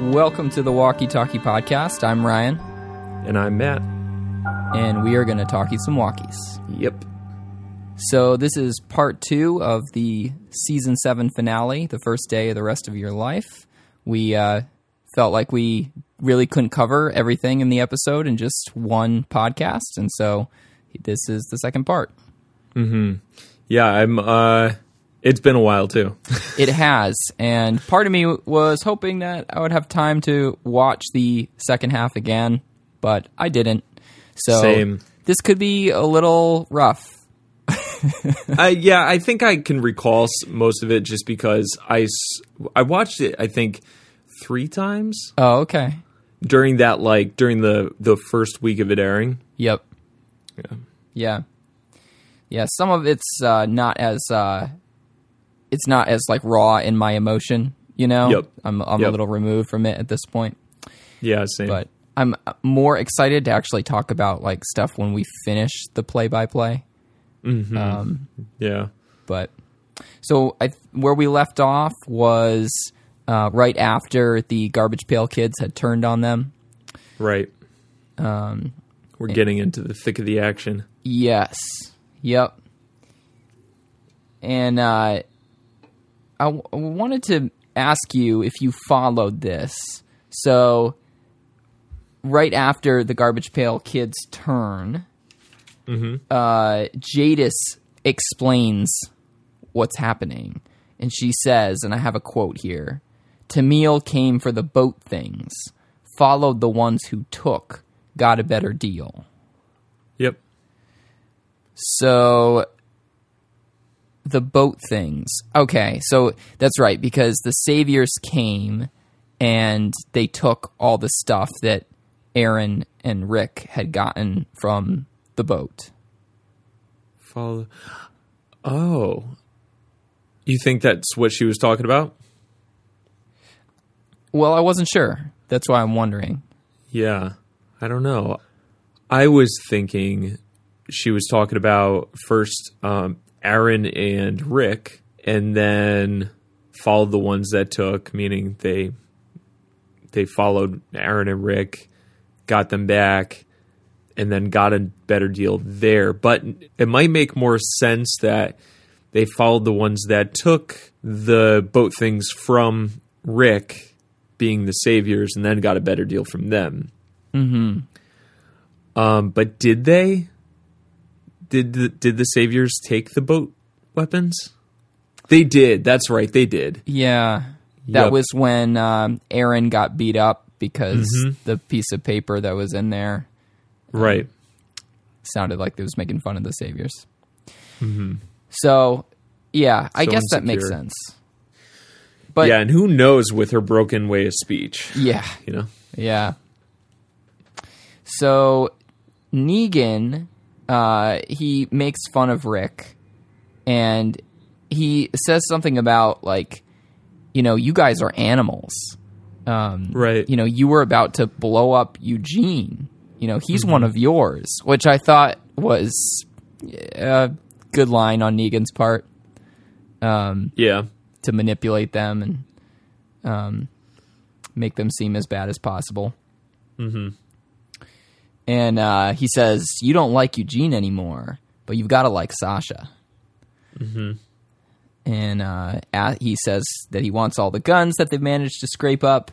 Welcome to the Walkie Talkie Podcast. I'm Ryan, And I'm Matt. and we are going to talkie some walkies. Yep. So, this is part two of the season seven finale, the first day of the rest of your life. We uh, felt like we really couldn't cover everything in the episode in just one podcast, and so this is the second part. Yeah, I'm uh it's been a while too. It has, and part of me was hoping that I would have time to watch the second half again, but I didn't. So Same. this could be a little rough. I yeah, I think I can recall most of it just because I, I watched it I think 3 times Oh, okay. During that like during the the first week of it airing. Yep. Yeah. Yeah. Yeah, some of it's uh, not as uh, it's not as like raw in my emotion, you know. Yep. I'm I'm a little removed from it at this point, Yeah, same. but I'm more excited to actually talk about like stuff when we finish the play by play. yeah. But so I where we left off was uh, right after the garbage pail kids had turned on them. Right. Um we're getting into the thick of the action. Yes. Yep. And uh, I, w- I wanted to ask you if you followed this. So, right after the garbage pail kids turn, uh, Jadis explains what's happening. And she says, and I have a quote here Tamiel came for the boat things, followed the ones who took, got a better deal. Yep. So the boat things. Okay, so that's right because the saviors came and they took all the stuff that Aaron and Rick had gotten from the boat. Follow Oh. You think that's what she was talking about? Well, I wasn't sure. That's why I'm wondering. Yeah, I don't know. I was thinking she was talking about first um, Aaron and Rick, and then followed the ones that took, meaning they they followed Aaron and Rick, got them back, and then got a better deal there. But it might make more sense that they followed the ones that took the boat things from Rick being the saviors and then got a better deal from them. Mm-hmm. Um, but did they? Did the, did the saviors take the boat weapons? They did. That's right. They did. Yeah, that Yep. was when um, Aaron got beat up because the piece of paper that was in there Right. sounded like it was making fun of the saviors. So, yeah, I So guess that makes sense. But yeah, and who knows with her broken way of speech? yeah, You know. yeah. So Negan, uh, he makes fun of Rick, and he says something about like, you know, you guys are animals. Um, Right. you know, you were about to blow up Eugene. You know, he's one of yours, which I thought was a good line on Negan's part Um, Yeah. To manipulate them and um, make them seem as bad as possible. Mm-hmm. And uh, he says, "You don't like Eugene anymore, but you've got to like Sasha." Mm-hmm. And uh, a- he says that he wants all the guns that they've managed to scrape up,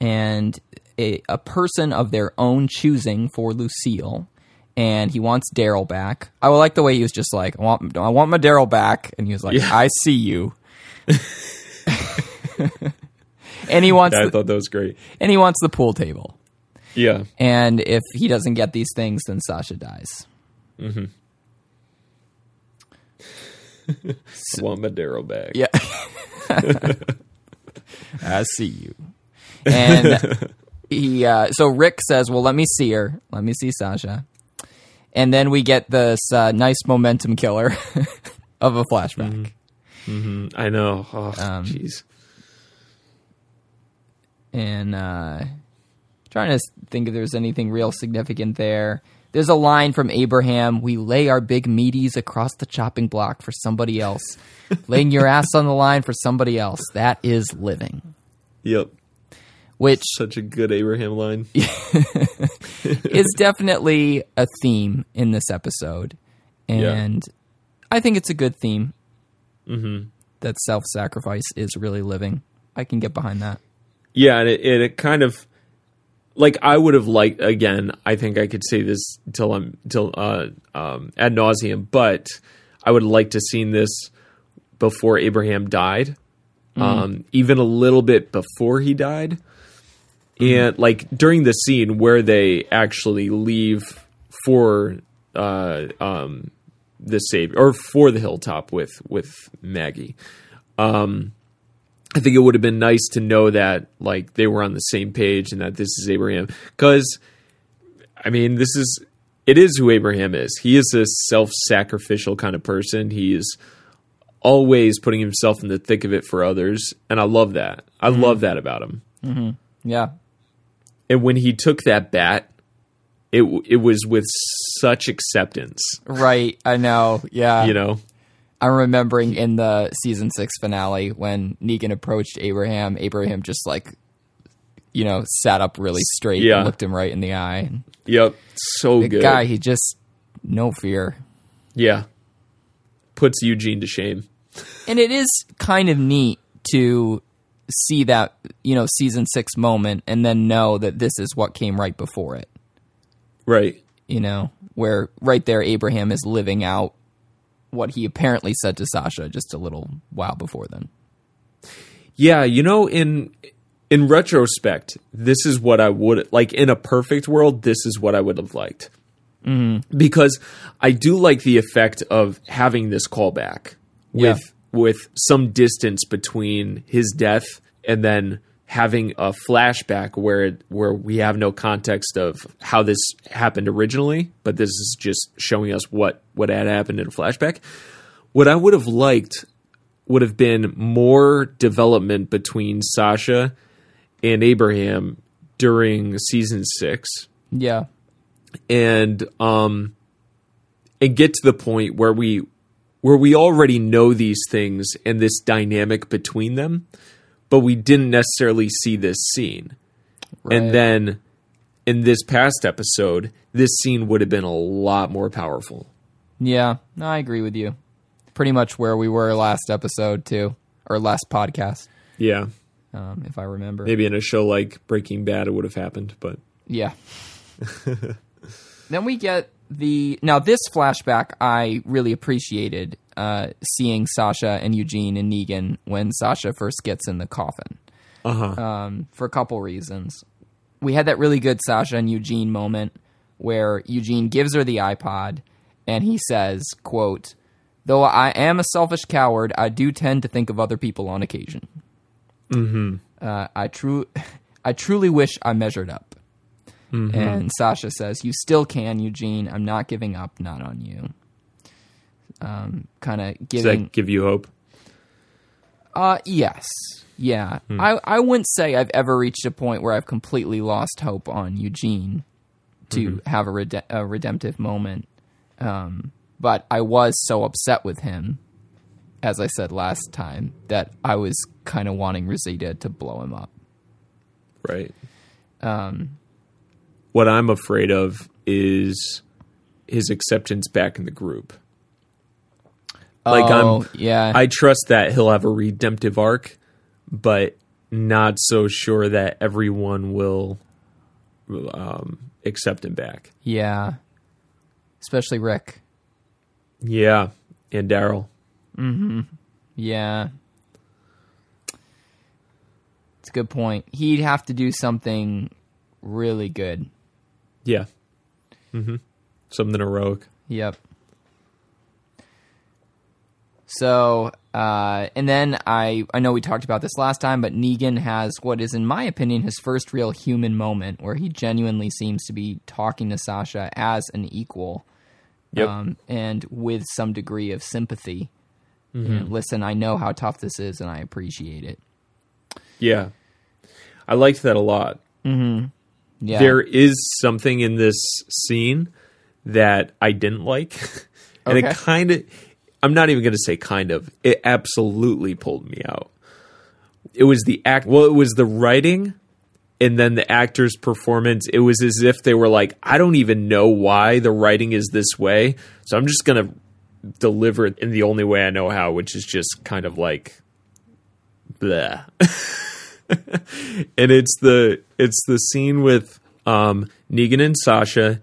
and a, a person of their own choosing for Lucille. And he wants Daryl back. I like the way he was just like, "I want, I want my Daryl back," and he was like, Yeah. "I see you." and he wants I the, thought that was great. and he wants the pool table. Yeah. And if he doesn't get these things, then Sasha dies. I want my Daryl back. Yeah. I see you. And he uh, so Rick says, "Well, let me see her. Let me see Sasha." And then we get this uh, nice momentum killer of a flashback. I know. Oh, Um, jeez. and uh, trying to think if there's anything real significant there. There's a line from Abraham We lay our big meaties across the chopping block for somebody else. Laying your ass on the line for somebody else. That is living. Yep. Which Such a good Abraham line. is definitely a theme in this episode. And I think it's a good theme. Mm-hmm. That self sacrifice is really living. I can get behind that. Yeah, and it, it, it kind of like I would have liked again. I think I could say this till I'm till uh, um, ad nauseum, but I would like to seen this before Abraham died, um, even a little bit before he died, and like during the scene where they actually leave for uh, um, the savior or for the hilltop with with Maggie. Um, I think it would have been nice to know that like they were on the same page and that this is Abraham because I mean this is it is who Abraham is. He is a self-sacrificial kind of person. He is always putting himself in the thick of it for others and I love that. I love that about him. Yeah. And when he took that bat it it was with such acceptance, Right. I know. Yeah. you know. I'm remembering in the season six finale when Negan approached Abraham, Abraham just like, you know, sat up really straight Yeah. and looked him right in the eye. Yep, so The good. guy, he just no fear. Yeah. Puts Eugene to shame. And it is kind of neat to see that, you know, season six moment and then know that this is what came right before it. Right. You know, where right there Abraham is living out what he apparently said to Sasha just a little while before then. Yeah, you know, in in retrospect, this is what I would like in a perfect world. This is what I would have liked mm-hmm. because I do like the effect of having this callback with with some distance between his death and then having a flashback where where we have no context of how this happened originally, but this is just showing us what what had happened in a flashback. What I would have liked would have been more development between Sasha and Abraham during season six, Yeah. and um, and get to the point where we where we already know these things and this dynamic between them, but we didn't necessarily see this scene. Right. And then in this past episode, this scene would have been a lot more powerful. Yeah, no, I agree with you. Pretty much where we were last episode too, or last podcast, Yeah, um, if I remember. maybe in a show like Breaking Bad, it would have happened, but Yeah. then we get the now this flashback I really appreciated uh, seeing Sasha and Eugene and Negan when Sasha first gets in the coffin uh huh. um, for a couple reasons. We had that really good Sasha and Eugene moment where Eugene gives her the iPod and he says, "quote Though I am a selfish coward, I do tend to think of other people on occasion. Mm-hmm. Uh, I true, I truly wish I measured up." And Sasha says, "You still can, Eugene. I'm not giving up. Not on you." Um, kind of Does giving. that give you hope? Uh, yes. Yeah. I, I wouldn't say I've ever reached a point where I've completely lost hope on Eugene to have a, rede- a redemptive moment. Um, but I was so upset with him, as I said last time, that I was kind of wanting Rosita to blow him up. Right. Um, what I'm afraid of is his acceptance back in the group. Like oh, I'm, yeah. I trust that he'll have a redemptive arc, but not so sure that everyone will um, accept him back. yeah. Especially Rick. Yeah, and Daryl. Mm-hmm. Yeah. It's a good point. He'd have to do something really good. Yeah. Mm-hmm. Something heroic. Yep. So, uh, and then I I know we talked about this last time, but Negan has what is, in my opinion, his first real human moment where he genuinely seems to be talking to Sasha as an equal, Yep. um, and with some degree of sympathy. You know, Listen, I know how tough this is, and I appreciate it. Yeah. I liked that a lot. Yeah, There is something in this scene that I didn't like, and Okay. it kind of. I'm not even going to say kind of. It absolutely pulled me out. It was the act. Well, it was the writing, and then the actor's performance. It was as if they were like, I don't even know why the writing is this way, so I'm just going to deliver it in the only way I know how, which is just kind of like, blah. and it's the it's the scene with um, Negan and Sasha,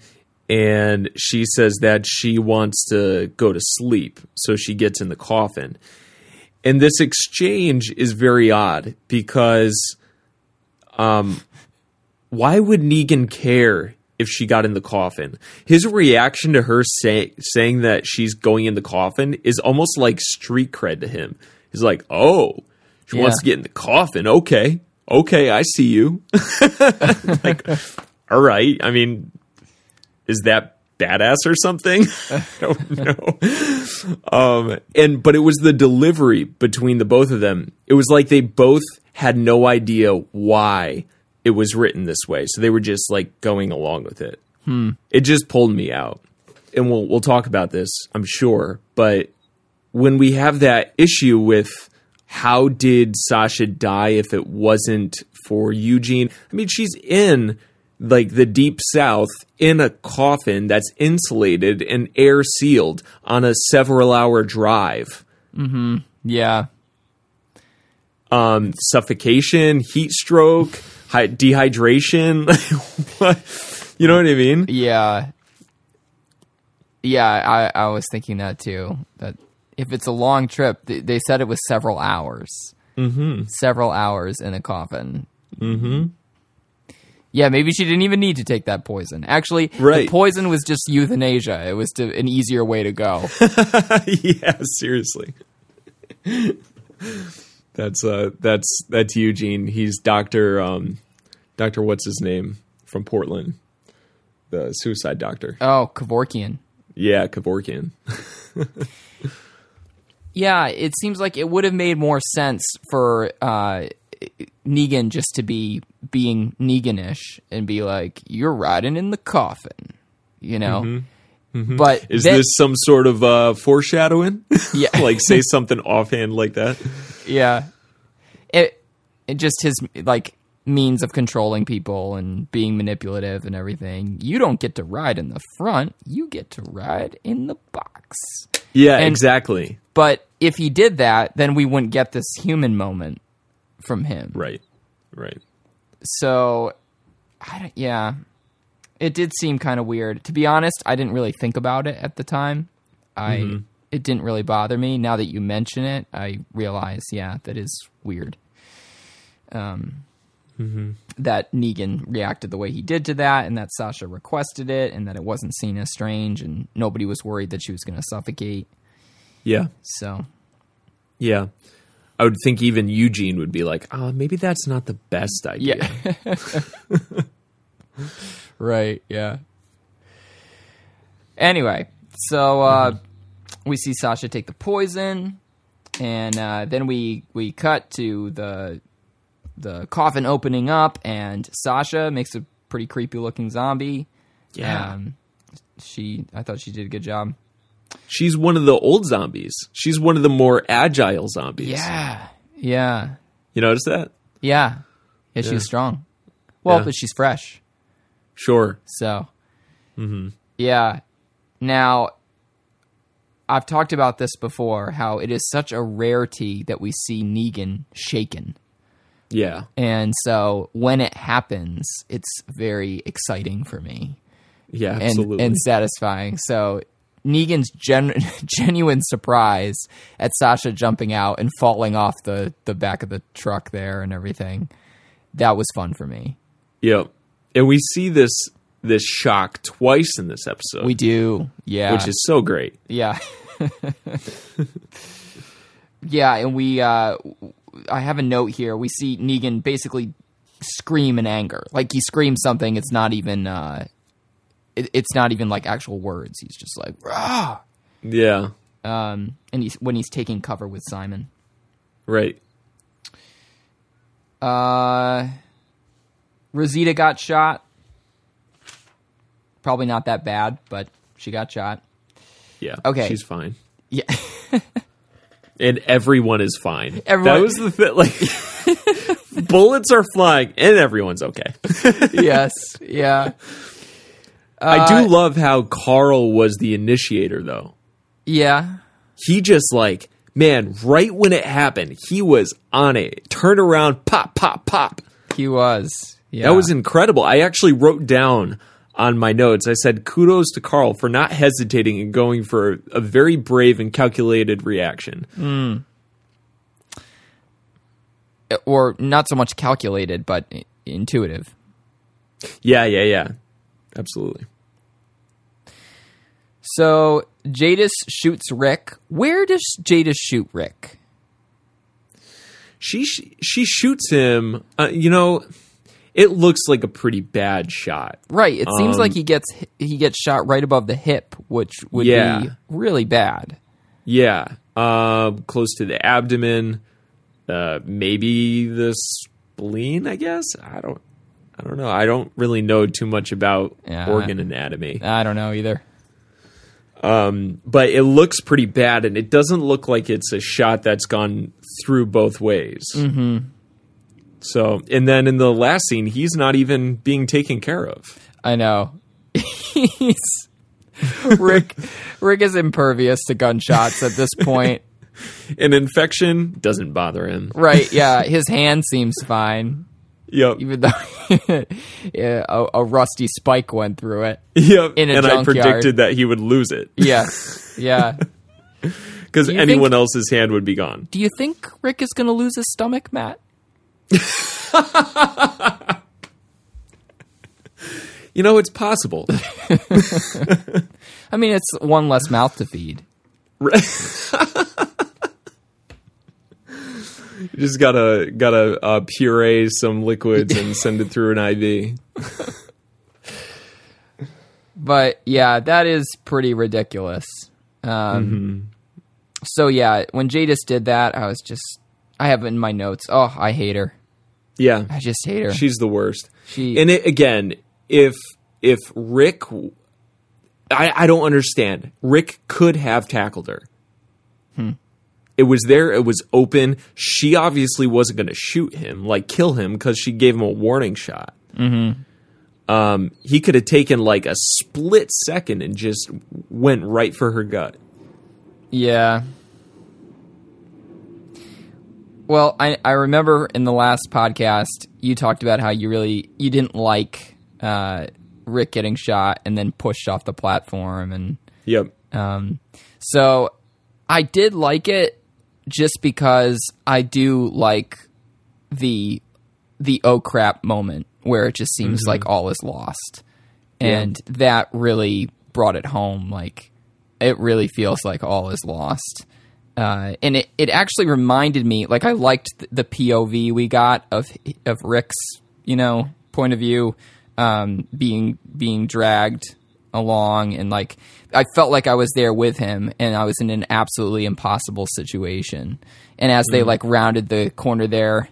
and she says that she wants to go to sleep, so she gets in the coffin. And this exchange is very odd because, um, why would Negan care if she got in the coffin? His reaction to her say, saying that she's going in the coffin is almost like street cred to him. He's like, "Oh, she wants to get in the coffin. Okay, okay, I see you." like, all right. I mean, is that badass or something? I don't know. Um, and but it was the delivery between the both of them. It was like they both had no idea why it was written this way, so they were just like going along with it. It just pulled me out, and we'll we'll talk about this, I'm sure. But when we have that issue with how did Sasha die if it wasn't for Eugene? I mean, she's in like the deep south in a coffin that's insulated and air sealed on a several hour drive. Yeah. Um, suffocation, heat stroke, hi- dehydration. You know what I mean? Yeah. Yeah, I, I was thinking that too. That if it's a long trip, they, they said it was several hours. Mm-hmm. Several hours in a coffin. Mm-hmm. Yeah, maybe she didn't even need to take that poison. Actually, Right. the poison was just euthanasia. It was to, an easier way to go. yeah, seriously. that's uh that's that's Eugene. He's Doctor um Doctor what's his name from Portland. The suicide doctor. oh, Kevorkian. Yeah, Kevorkian. Yeah, it seems like it would have made more sense for uh, Negan just to be being Neganish and be like, "You're riding in the coffin," you know. But Is then- this some sort of uh foreshadowing? Yeah. like say something offhand like that? yeah, it it just his like means of controlling people and being manipulative and everything. You don't get to ride in the front; you get to ride in the box. Yeah, And- exactly. But if he did that, then we wouldn't get this human moment from him. Right. Right. So, I don't, yeah, it did seem kind of weird. To be honest, I didn't really think about it at the time. I Mm-hmm. it didn't really bother me. Now that you mention it, I realize, yeah, that is weird. Um, Mm-hmm. that Negan reacted the way he did to that, and that Sasha requested it, and that it wasn't seen as strange, and nobody was worried that she was going to suffocate. Yeah. So, Yeah. I would think even Eugene would be like, "Ah, maybe that's not the best idea." yeah. right, yeah. Anyway, so uh, we see Sasha take the poison, and uh, then we we cut to the the coffin opening up, and Sasha makes a pretty creepy looking zombie. Yeah. Um, she, I thought she did a good job. She's one of the old zombies. She's one of the more agile zombies. Yeah, yeah, You notice that? yeah, yeah. She's strong. Well, Yeah. but she's fresh. Sure. So, Mm-hmm. yeah. Now, I've talked about this before. How it is such a rarity that we see Negan shaken, Yeah. and so when it happens, it's very exciting for me Yeah, and absolutely. and satisfying. So. Negan's gen- genuine surprise at Sasha jumping out and falling off the, the back of the truck there and everything. That was fun for me. yep. And we see this this shock twice in this episode, We do. Yeah. which is so great. Yeah. yeah, and we uh I have a note here. We see Negan basically scream in anger. Like he screams something, it's not even uh it, it's not even like actual words. He's just like Rah! Yeah. um and he's when he's taking cover with Simon. Right. Uh Rosita got shot. Probably not that bad, but She got shot. Yeah. Okay. She's fine. Yeah. And everyone is fine. Everyone- That was the thing. Like, bullets are flying and everyone's okay. yes. Yeah. I Uh, do love how Carl was the initiator, though. Yeah. He just, like, man, right when it happened, he was on it. Turn around, pop, pop, pop. He was. Yeah. That was incredible. I actually wrote down on my notes, I said, kudos to Carl for not hesitating and going for a very brave and calculated reaction. or not so much calculated, but intuitive. Yeah, yeah, yeah. Absolutely. So Jadis shoots Rick. Where does Jadis shoot Rick? She she shoots him. Uh, you know, it looks like a pretty bad shot. Right. It seems Um, like he gets he gets shot right above the hip, which would Yeah. be really bad. Yeah, uh, close to the abdomen, uh, maybe the spleen. I guess I don't. I don't know. I don't really know too much about Yeah. organ anatomy, I don't know either. But it looks pretty bad, and it doesn't look like it's a shot that's gone through both ways. Mm-hmm. So, and then in the last scene, he's not even being taken care of. I know. He's Rick Rick is impervious to gunshots at this point. An infection doesn't bother him. Right, yeah. His hand seems fine. Yep. Even though yeah, a, a rusty spike went through it. Yep. in a and I predicted that he would lose it Yes. Yeah. because anyone think- else's hand would be gone. Do you think Rick is going to lose his stomach, Matt? You know, it's possible. I mean, it's one less mouth to feed. You just gotta gotta uh, puree some liquids and send it through an IV. But yeah, that is pretty ridiculous. Um, So yeah, when Jadis did that, I was just I have it in my notes. Oh, I hate her. Yeah, I just hate her. she's the worst. She- and it again, if if Rick, I I don't understand. Rick could have tackled her. It was there. It was open. She obviously wasn't going to shoot him, like kill him, because she gave him a warning shot. Um, he could have taken like a split second and just went right for her gut. Yeah. Well, I I remember in the last podcast you talked about how you really you didn't like uh, Rick getting shot and then pushed off the platform and Yep. um, so I did like it just because I do like the the oh crap moment where it just seems like all is lost. And that really brought it home like it really feels like all is lost. Uh, and it, it actually reminded me like I liked th- the POV we got of of Rick's you know point of view um, being being dragged along and like I felt like I was there with him and I was in an absolutely impossible situation. And as they like rounded the corner there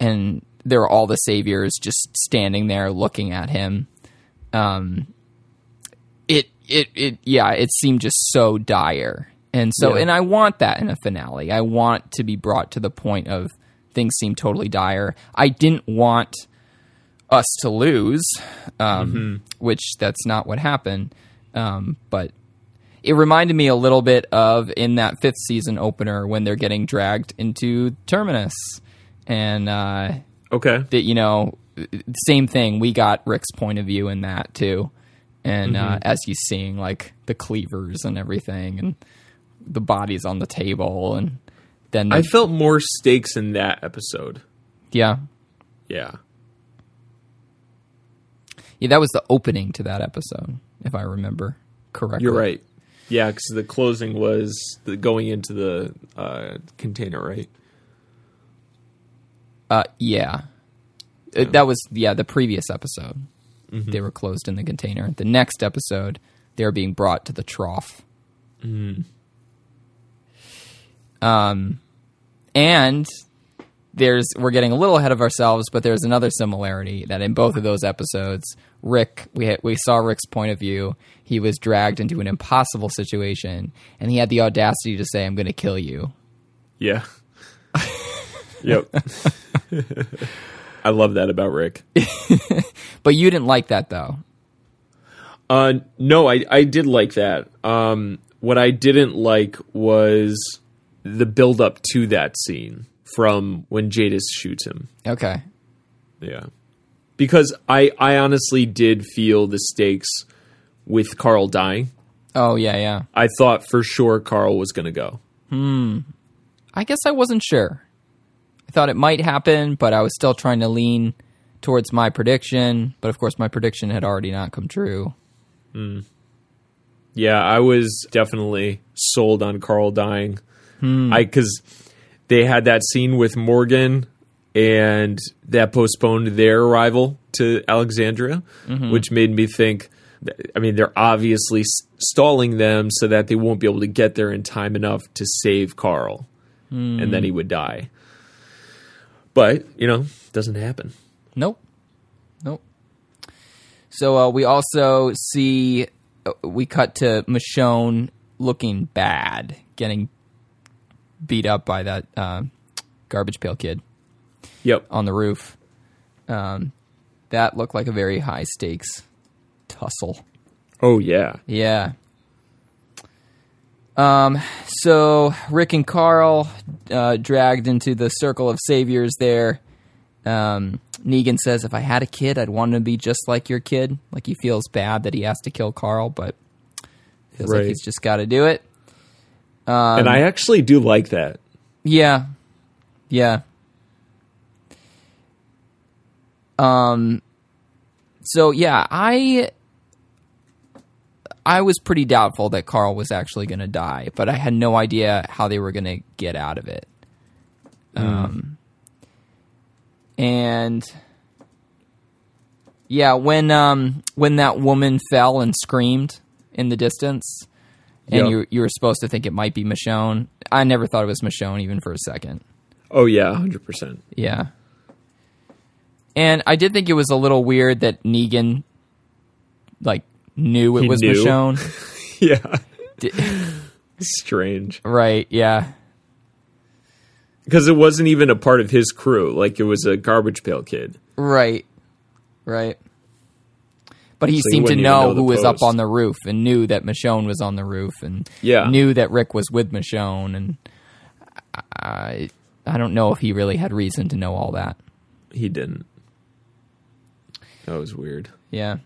and there were all the saviors just standing there looking at him. Um it it it yeah, it seemed just so dire. And so Yeah. and I want that in a finale. I want to be brought to the point of things seem totally dire. I didn't want us to lose, um, which that's not what happened. Um, but it reminded me a little bit of in that fifth season opener when they're getting dragged into Terminus, and uh, Okay. that you know, same thing. We got Rick's point of view in that too, and uh, as he's seeing like the cleavers and everything, and the bodies on the table, and then the, I felt more stakes in that episode. yeah, Yeah. Yeah, that was the opening to that episode, if I remember correctly. You're right. Yeah, because the closing was the going into the uh, container, right? Uh, yeah. Uh, that was yeah the previous episode. They were closed in the container. The next episode, they were being brought to the trough. Um, and there's we're getting a little ahead of ourselves, but there's another similarity that in both of those episodes, Rick we had, we saw Rick's point of view. He was dragged into an impossible situation, and he had the audacity to say, "I'm going to kill you." Yeah. yep. I love that about Rick. But you didn't like that though. Uh, no, I, I did like that. Um, what I didn't like was the build up to that scene from when Jadis shoots him. Okay. Yeah. Because I, I honestly did feel the stakes with Carl dying. Oh yeah, yeah. I thought for sure Carl was going to go. Hmm. I guess I wasn't sure. I thought it might happen, but I was still trying to lean towards my prediction. But of course, my prediction had already not come true. Hmm. Yeah, I was definitely sold on Carl dying. I because they had that scene with Morgan, and that postponed their arrival to Alexandria, which made me think. I mean, they're obviously stalling them so that they won't be able to get there in time enough to save Carl, and then he would die. But you know, it doesn't happen. Nope. Nope. So uh, we also see uh, we cut to Michonne looking bad, getting beat up by that uh, garbage pail kid Yep. on the roof. Um, that looked like a very high stakes tussle. Oh yeah. Yeah. Um. So Rick and Carl uh, dragged into the circle of saviors. There, um, Negan says, "If I had a kid, I'd want him to be just like your kid." Like he feels bad that he has to kill Carl, but feels like he's just got to do it. Um, and I actually do like that. Yeah. Yeah. Um so yeah, I I was pretty doubtful that Carl was actually going to die, but I had no idea how they were going to get out of it. Um and yeah, when um when that woman fell and screamed in the distance, and Yep. you you were supposed to think it might be Michonne. I never thought it was Michonne even for a second. Oh yeah, hundred percent. Yeah. And I did think it was a little weird that Negan like knew it He was knew? Michonne. Yeah, strange right, yeah. because it wasn't even a part of his crew. Like it was a garbage pail kid. Right. Right. But he So seemed to know, know who was up on the roof and knew that Michonne was on the roof and Yeah. knew that Rick was with Michonne and I I don't know if he really had reason to know all that. He didn't. That was weird. Yeah.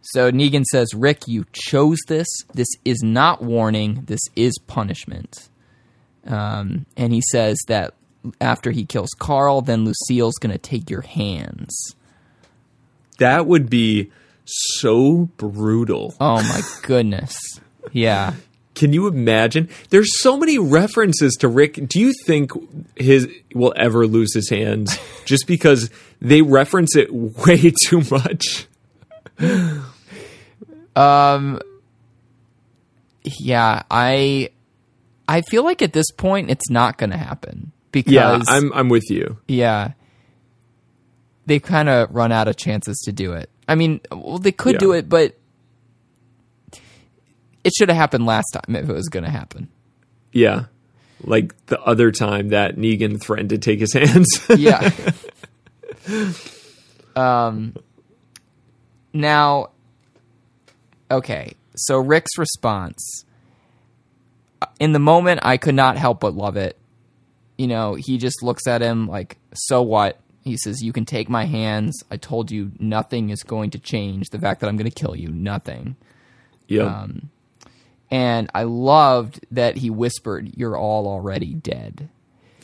So Negan says, Rick, you chose this. This is not warning. This is punishment. Um, and he says that after he kills Carl, then Lucille's going to take your hands. That would be so brutal. Oh my goodness. Yeah. Can you imagine? There's so many references to Rick. Do you think his will ever lose his hands just because they reference it way too much? um Yeah. I I feel like at this point it's not going to happen because Yeah, I'm I'm with you. yeah. They kind of run out of chances to do it. I mean, well, they could Yeah. do it, but it should have happened last time if it was going to happen. Yeah. Like the other time that Negan threatened to take his hands. Yeah. um. Now, okay. So Rick's response. In the moment, I could not help but love it. You know, he just looks at him like, "So what?" He says, "You can take my hands. I told you nothing is going to change. The fact that I'm going to kill you, nothing." yeah. And I loved that he whispered, "You're all already dead."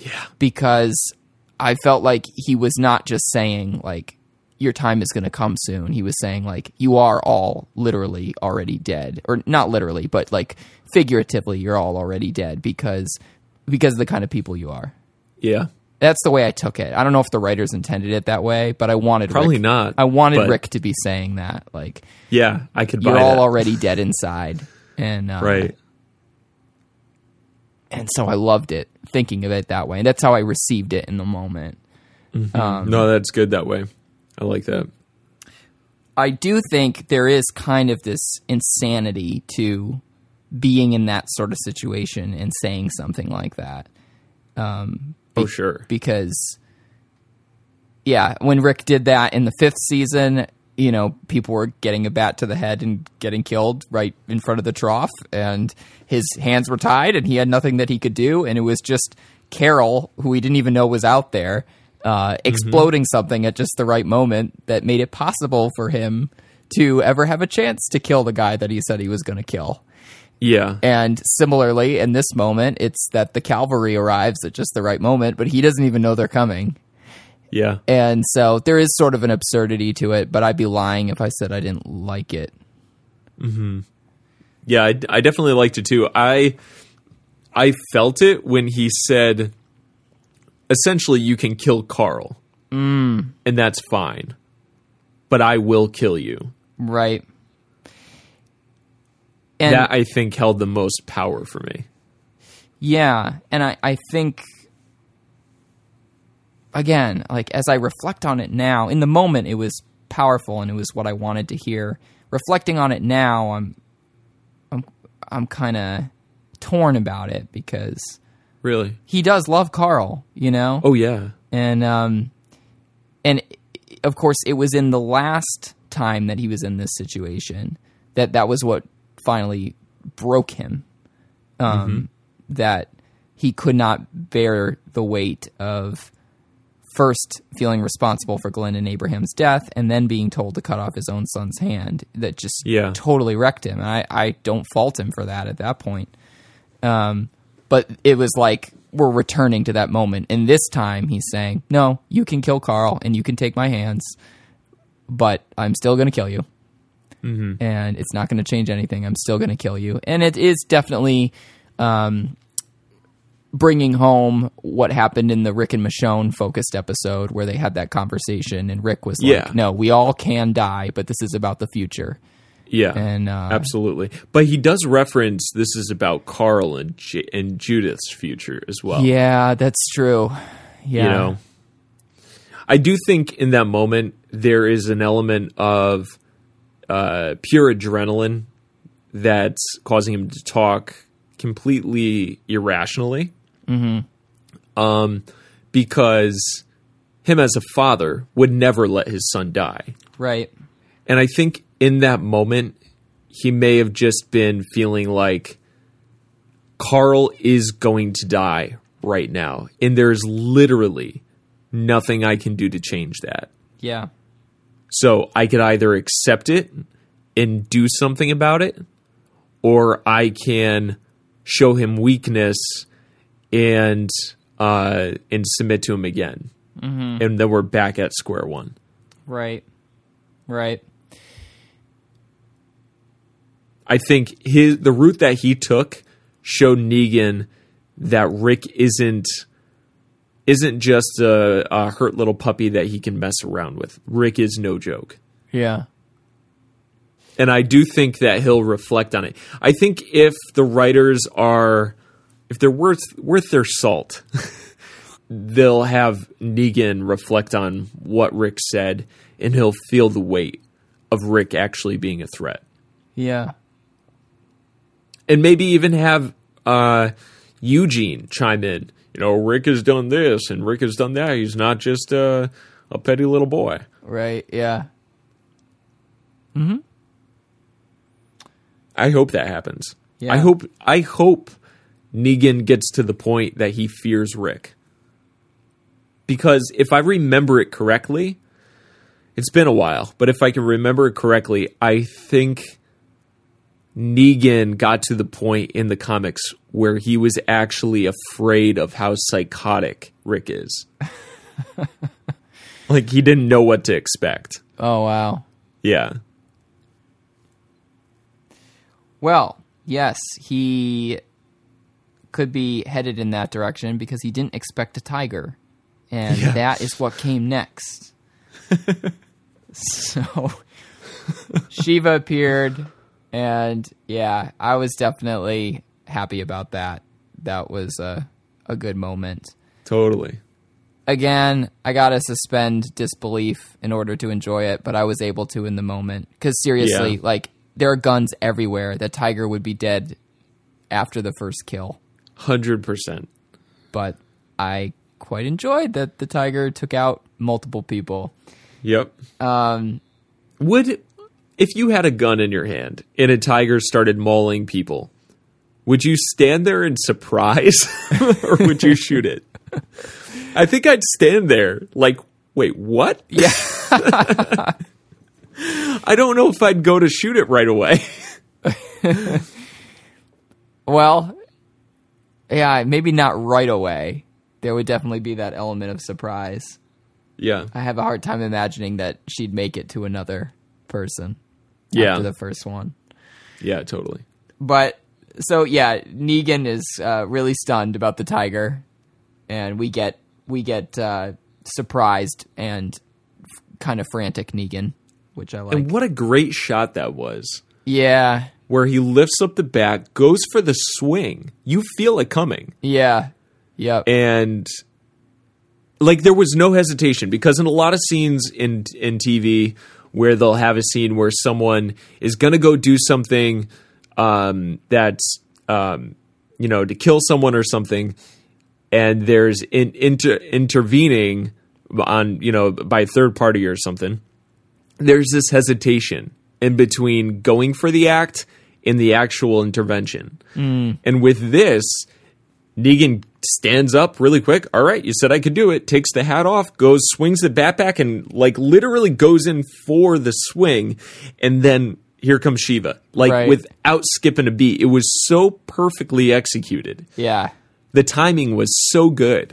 yeah. because I felt like he was not just saying like your time is going to come soon. He was saying like you are all literally already dead or not literally, but like figuratively you're all already dead because because of the kind of people you are. Yeah. That's the way I took it. I don't know if the writers intended it that way, but I wanted Probably Rick, not, I wanted Rick to be saying that like Yeah. I could buy you're all that. already dead inside and uh, right. and so I loved it. thinking of it that way. And that's how I received it in the moment. Um, no, that's good that way. I like that. I do think there is kind of this insanity to being in that sort of situation and saying something like that. Um, Oh, sure. because yeah, when Rick did that in the fifth season, you know, people were getting a bat to the head and getting killed right in front of the trough, and his hands were tied, and he had nothing that he could do, and it was just Carol, who he didn't even know was out there, uh, exploding something at just the right moment that made it possible for him to ever have a chance to kill the guy that he said he was going to kill. Yeah. And similarly, in this moment, it's that the cavalry arrives at just the right moment, but he doesn't even know they're coming. Yeah. And so there is sort of an absurdity to it, but I'd be lying if I said I didn't like it. Yeah, I, I definitely liked it too. I I felt it when he said, essentially, you can kill Carl, mm. and that's fine, but I will kill you. Right. And that I think held the most power for me. yeah, and I, I think again, like as I reflect on it now, in the moment it was powerful and it was what I wanted to hear. Reflecting on it now, I'm I'm I'm kind of torn about it because Really? he does love Carl, you know? Oh yeah. and um and of course it was in the last time that he was in this situation that that was what finally broke him um that he could not bear the weight of first feeling responsible for Glenn and Abraham's death and then being told to cut off his own son's hand that just Yeah. totally wrecked him and I, I don't fault him for that at that point um, but it was like we're returning to that moment. And this time he's saying, No, you can kill Carl and you can take my hands, but I'm still going to kill you. Mm-hmm. And it's not going to change anything. I'm still going to kill you. And it is definitely um, bringing home what happened in the Rick and Michonne focused episode where they had that conversation. And Rick was Yeah. like, No, we all can die, but this is about the future. Yeah. And uh, Absolutely. But he does reference this is about Carl and J- and Judith's future as well. yeah, that's true. Yeah. You know. I do think in that moment there is an element of uh, pure adrenaline that's causing him to talk completely irrationally. Mm-hmm. Um, because him as a father would never let his son die. Right. And I think in that moment, he may have just been feeling like Carl is going to die right now. And there's literally nothing I can do to change that. Yeah. So I could either accept it and do something about it, or I can show him weakness and uh, and submit to him again. And then we're back at square one. Right. Right. I think his the route that he took showed Negan that Rick isn't isn't just a, a hurt little puppy that he can mess around with. Rick is no joke. Yeah. And I do think that he'll reflect on it. I think if the writers are if they're worth worth their salt, they'll have Negan reflect on what Rick said and he'll feel the weight of Rick actually being a threat. Yeah. and maybe even have uh, Eugene chime in. You know, Rick has done this and Rick has done that. He's not just uh, a petty little boy. Right. Yeah. Hmm. I hope that happens. Yeah. I hope I hope Negan gets to the point that he fears Rick. Because if I remember it correctly, it's been a while, but if I can remember it correctly, I think Negan got to the point in the comics where he was actually afraid of how psychotic Rick is. like he didn't know what to expect. Oh wow. Yeah. Well, yes, he could be headed in that direction because he didn't expect a tiger, and Yeah. that is what came next. so Shiva appeared, and yeah, I was definitely happy about that. That was a a good moment. Totally. Again, I gotta suspend disbelief in order to enjoy it, but I was able to in the moment. Because seriously, Yeah. like there are guns everywhere. The tiger would be dead after the first kill, Hundred percent. but I quite enjoyed that the tiger took out multiple people. Yep. Um, Would if you had a gun in your hand and a tiger started mauling people, would you stand there in surprise or would you shoot it? I think I'd stand there like, wait, what? yeah, I don't know if I'd go to shoot it right away. well, yeah, maybe not right away. There would definitely be that element of surprise. yeah. I have a hard time imagining that she'd make it to another person Yeah. after the first one. Yeah, totally. But so yeah, Negan is uh, really stunned about the tiger, and we get we get uh, surprised and f- kind of frantic Negan, which I like. And what a great shot that was. yeah, Where he lifts up the bat, goes for the swing. You feel it coming. yeah, yep, and like there was no hesitation because in a lot of scenes in in TV where they'll have a scene where someone is going to go do something um, that's um, you know to kill someone or something and there's in, inter, intervening on you know by a third party or something there's this hesitation in between going for the act and the actual intervention mm. and with this Negan stands up really quick. All right, you said I could do it. Takes the hat off, goes, swings the bat back, and like literally goes in for the swing. And then here comes Shiva, like Right. without skipping a beat. It was so perfectly executed. yeah. The timing was so good.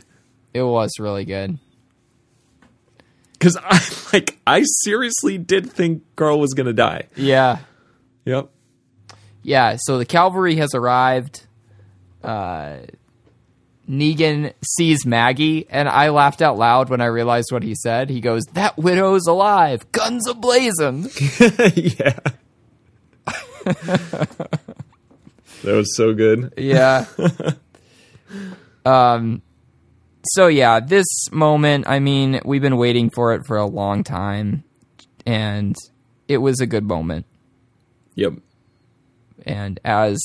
It was really good. Because I like, I seriously did think Carl was gonna die. Yeah, Yep. Yeah. So the cavalry has arrived. Uh, Negan sees Maggie, and I laughed out loud when I realized what he said. He goes, "That widow's alive, guns ablazing." yeah. that was so good. Yeah. um so yeah, this moment, I mean, we've been waiting for it for a long time and it was a good moment. Yep. And as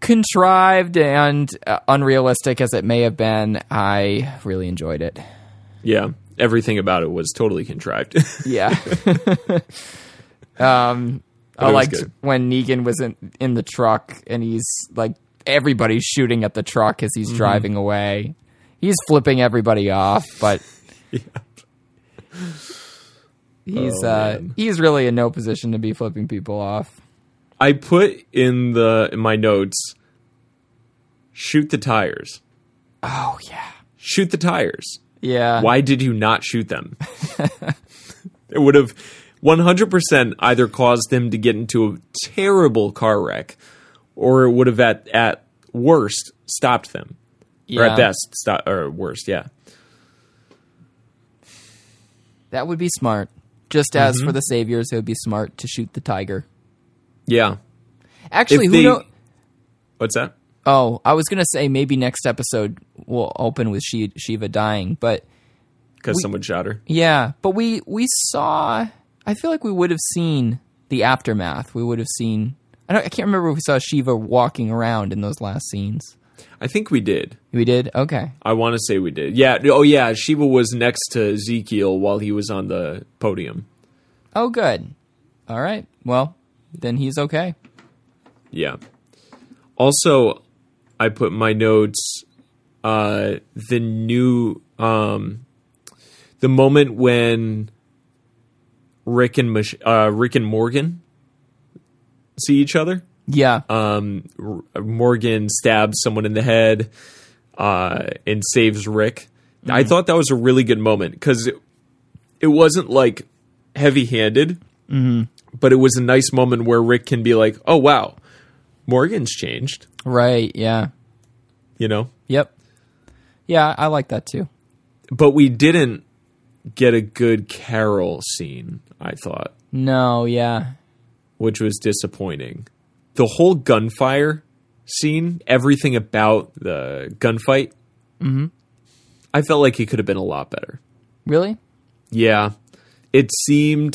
contrived and uh, unrealistic as it may have been, I really enjoyed it. Yeah. Everything about it was totally contrived. Yeah. um I liked good. when Negan was in in the truck and he's like everybody's shooting at the truck as Mm-hmm. he's driving away. He's flipping everybody off, but he's Oh, uh he's really in no position to be flipping people off. I put in the in my notes shoot the tires. Oh yeah. Shoot the tires. Yeah. Why did you not shoot them? it would have 100% either caused them to get into a terrible car wreck or it would have at at worst stopped them. Or at best stop or worst, yeah. That would be smart. Just as Mm-hmm. for the saviors, it would be smart to shoot the tiger. Yeah. Actually, If who they- know? What's that? Oh, I was gonna say maybe next episode will open with Shi- Shiva dying, but Cuz someone shot her. yeah, but we we saw. I feel like we would have seen the aftermath. We would have seen. I don't. I can't remember if we saw Shiva walking around in those last scenes. I think we did. We did. Okay. I want to say we did. Yeah. Oh, yeah. Shiva was next to Ezekiel while he was on the podium. Oh, good. All right. Well, then he's okay. Yeah. Also, I put my notes uh, the new um, the moment when Rick and Mich- uh, Rick and Morgan see each other. Yeah. Um, R- Morgan stabs someone in the head uh, and saves Rick. I thought that was a really good moment because it, it wasn't like heavy handed, but it was a nice moment where Rick can be like, "Oh wow, Morgan's changed," right. Yeah. you know. Yep. Yeah, I like that too. But we didn't get a good Carol scene. I thought, No. Yeah. which was disappointing. The whole gunfire scene, everything about the gunfight, Mm-hmm. I felt like it could have been a lot better. Really? Yeah, it seemed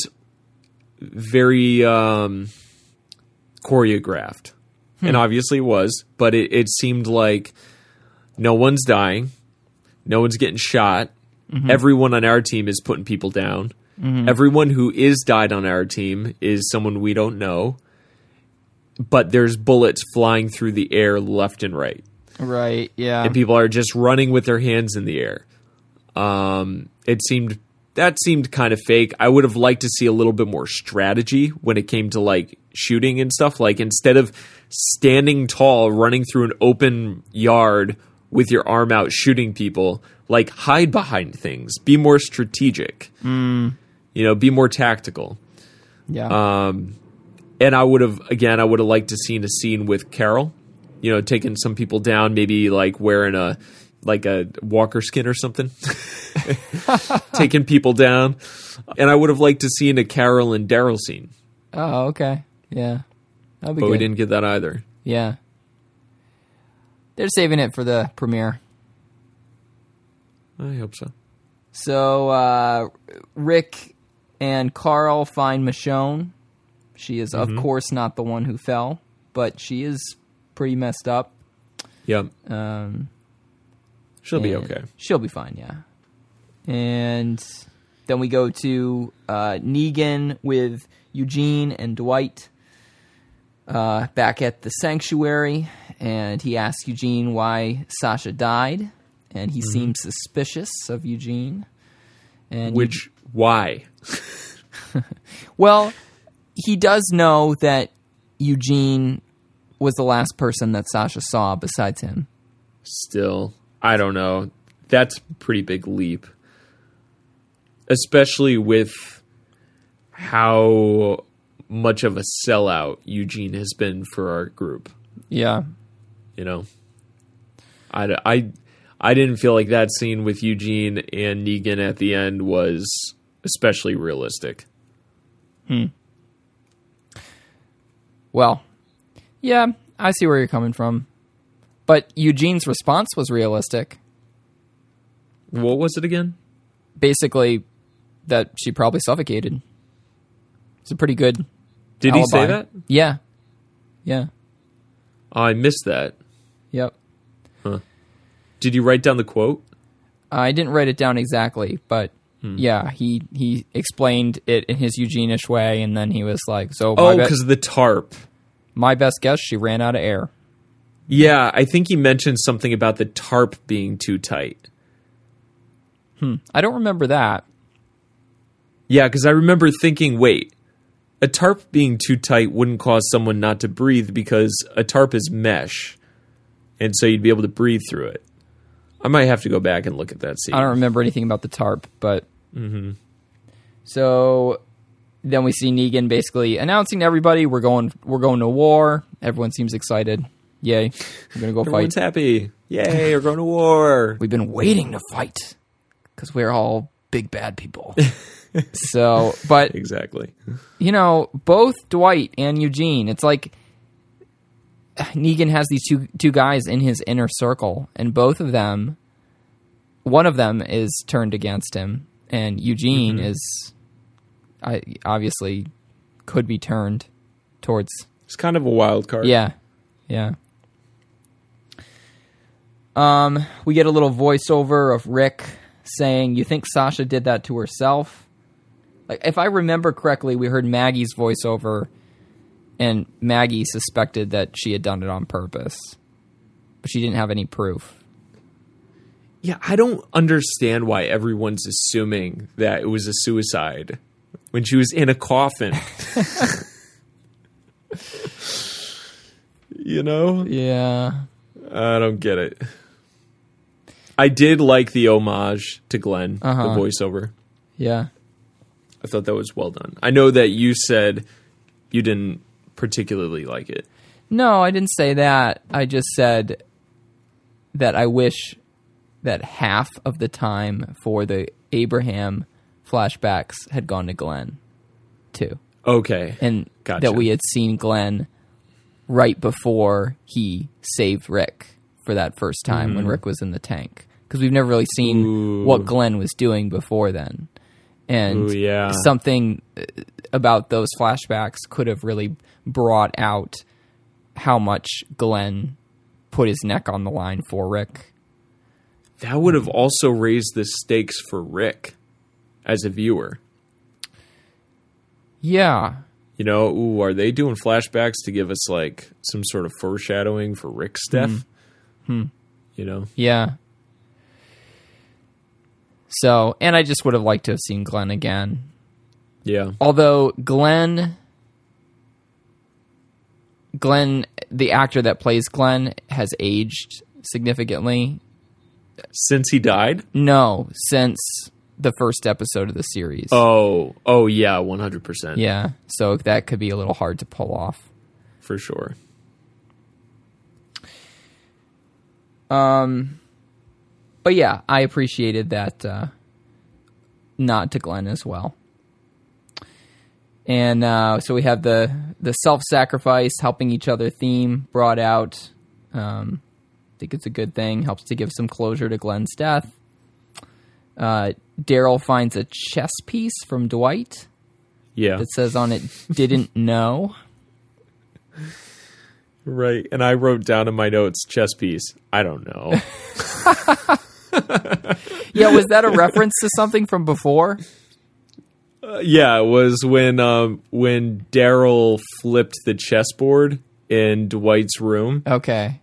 very um, choreographed, and obviously it was. But it, it seemed like no one's dying, no one's getting shot. Everyone on our team is putting people down. Everyone who is died on our team is someone we don't know. But there's bullets flying through the air left and right Right. Yeah. and people are just running with their hands in the air. Um, it seemed that seemed kind of fake. I would have liked to see a little bit more strategy when it came to like shooting and stuff. Like instead of standing tall, running through an open yard with your arm out shooting people, like hide behind things. Be more strategic. You know, be more tactical. yeah. Um, and I would have again, I would have liked to seen a scene with Carol, you know, taking some people down, maybe like wearing a like a walker skin or something, taking people down. And I would have liked to seen a Carol and Daryl scene, oh, okay. Yeah. That'd be but good. we didn't get that either. Yeah. They're saving it for the premiere. I hope so. So uh, Rick and Carl find Michonne. She is, Mm-hmm. of course, not the one who fell, but she is pretty messed up. Yep, Um, she'll be and okay. She'll be fine, yeah. And then we go to uh, Negan with Eugene and Dwight uh, back at the sanctuary, and he asks Eugene why Sasha died, and he seems suspicious of Eugene. And Which why? well, he does know that Eugene was the last person that Sasha saw besides him. Still, I don't know. That's a pretty big leap. Especially with how much of a sellout Eugene has been for our group, Yeah. you know. I, I, I didn't feel like that scene with Eugene and Negan at the end was especially realistic. Hmm. Well, yeah, I see where you're coming from. But Eugene's response was realistic. What was it again? Basically, that she probably suffocated. It's a pretty good. Did he say that? Yeah. Yeah. I missed that. Yep. Huh. Did you write down the quote? I didn't write it down exactly, but Hmm. yeah, he he explained it in his Eugene-ish way, and then he was like, "So Oh, be- because of the tarp. my best guess, she ran out of air." Yeah, I think he mentioned something about the tarp being too tight. Hmm, I don't remember that. Yeah, because I remember thinking, wait, a tarp being too tight wouldn't cause someone not to breathe because a tarp is mesh, and so you'd be able to breathe through it. I might have to go back and look at that scene. I don't remember anything about the tarp, but mm-hmm. so then we see Negan basically announcing to everybody we're going we're going to war. Everyone seems excited. Yay, we're gonna go Everyone's fight. happy. Yay, we're going to war. We've been waiting to fight because we're all big bad people. so, but Exactly. you know, both Dwight and Eugene, it's like Negan has these two two guys in his inner circle, and both of them, one of them is turned against him, and Eugene mm-hmm. is, I obviously, could be turned towards. It's kind of a wild card. Yeah, yeah. Um, we get a little voiceover of Rick saying, "You think Sasha did that to herself?" Like, if I remember correctly, we heard Maggie's voiceover, and Maggie suspected that she had done it on purpose, but she didn't have any proof. Yeah, I don't understand why everyone's assuming that it was a suicide when she was in a coffin. you know? Yeah, I don't get it. I did like the homage to Glenn, Uh-huh. the voiceover. yeah. I thought that was well done. I know that you said you didn't particularly like it. No, I didn't say that. I just said that I wish that half of the time for the Abraham flashbacks had gone to Glenn, too. Okay. And Gotcha. that we had seen Glenn right before he saved Rick for that first time Mm-hmm. when Rick was in the tank. Because we've never really seen Ooh. what Glenn was doing before then. And Ooh, yeah. something uh, about those flashbacks could have really brought out how much Glenn put his neck on the line for Rick. That would have also raised the stakes for Rick as a viewer. Yeah. You know, ooh, are they doing flashbacks to give us like some sort of foreshadowing for Rick's death? Hmm. You know, Yeah. So, and I just would have liked to have seen Glenn again. yeah, Although Glenn Glenn the actor that plays Glenn has aged significantly. since he died. No, since the first episode of the series. Oh, oh yeah, one hundred percent. Yeah, so that could be a little hard to pull off. for sure. Um, but yeah, I appreciated that uh, nod to Glenn as well. And uh, so we have the the self sacrifice, helping each other theme brought out. Um, I think it's a good thing. Helps to give some closure to Glenn's death. Uh, Daryl finds a chess piece from Dwight Yeah, that says on it "Didn't know." right. And I wrote down in my notes chess piece. I don't know. Yeah, was that a reference to something from before? Uh, yeah, it was when um when Daryl flipped the chessboard in Dwight's room, Okay.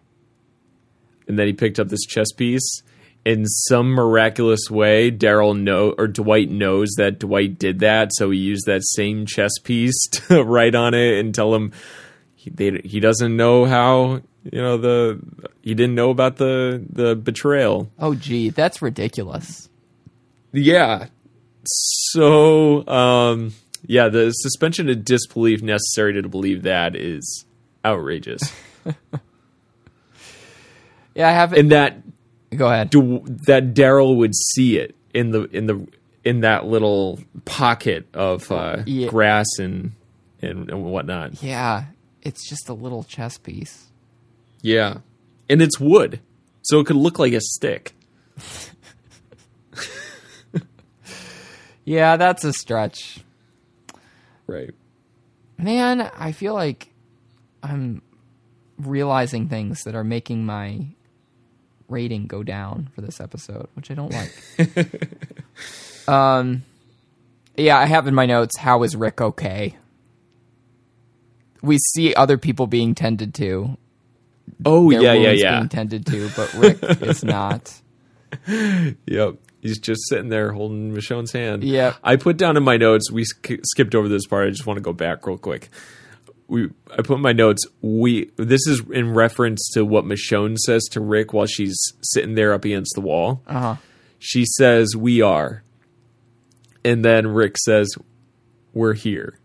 and then he picked up this chess piece. In some miraculous way, Daryl know or Dwight knows that Dwight did that, so he used that same chess piece to write on it and tell him he they, he doesn't know how you know the he didn't know about the the betrayal. Oh, gee, that's ridiculous. Yeah. So, um, yeah, the suspension of disbelief necessary to believe that is outrageous. Yeah, I have it. and that Go ahead. Du- that Daryl would see it in the in the in that little pocket of uh, Yeah. grass and, and and whatnot. Yeah, it's just a little chess piece. Yeah, and it's wood, so it could look like a stick. Yeah, that's a stretch. Right. Man, I feel like I'm realizing things that are making my rating go down for this episode, which I don't like. um yeah, I have in my notes how is Rick okay? We see other people being tended to. Oh Their yeah, yeah, yeah. being tended to, but Rick is not. Yep. He's just sitting there holding Michonne's hand. Yeah. I put down in my notes. We sk- skipped over this part. I just want to go back real quick. We, I put in my notes. We. This is in reference to what Michonne says to Rick while she's sitting there up against the wall. Uh-huh. She says, "We are," and then Rick says, "We're here."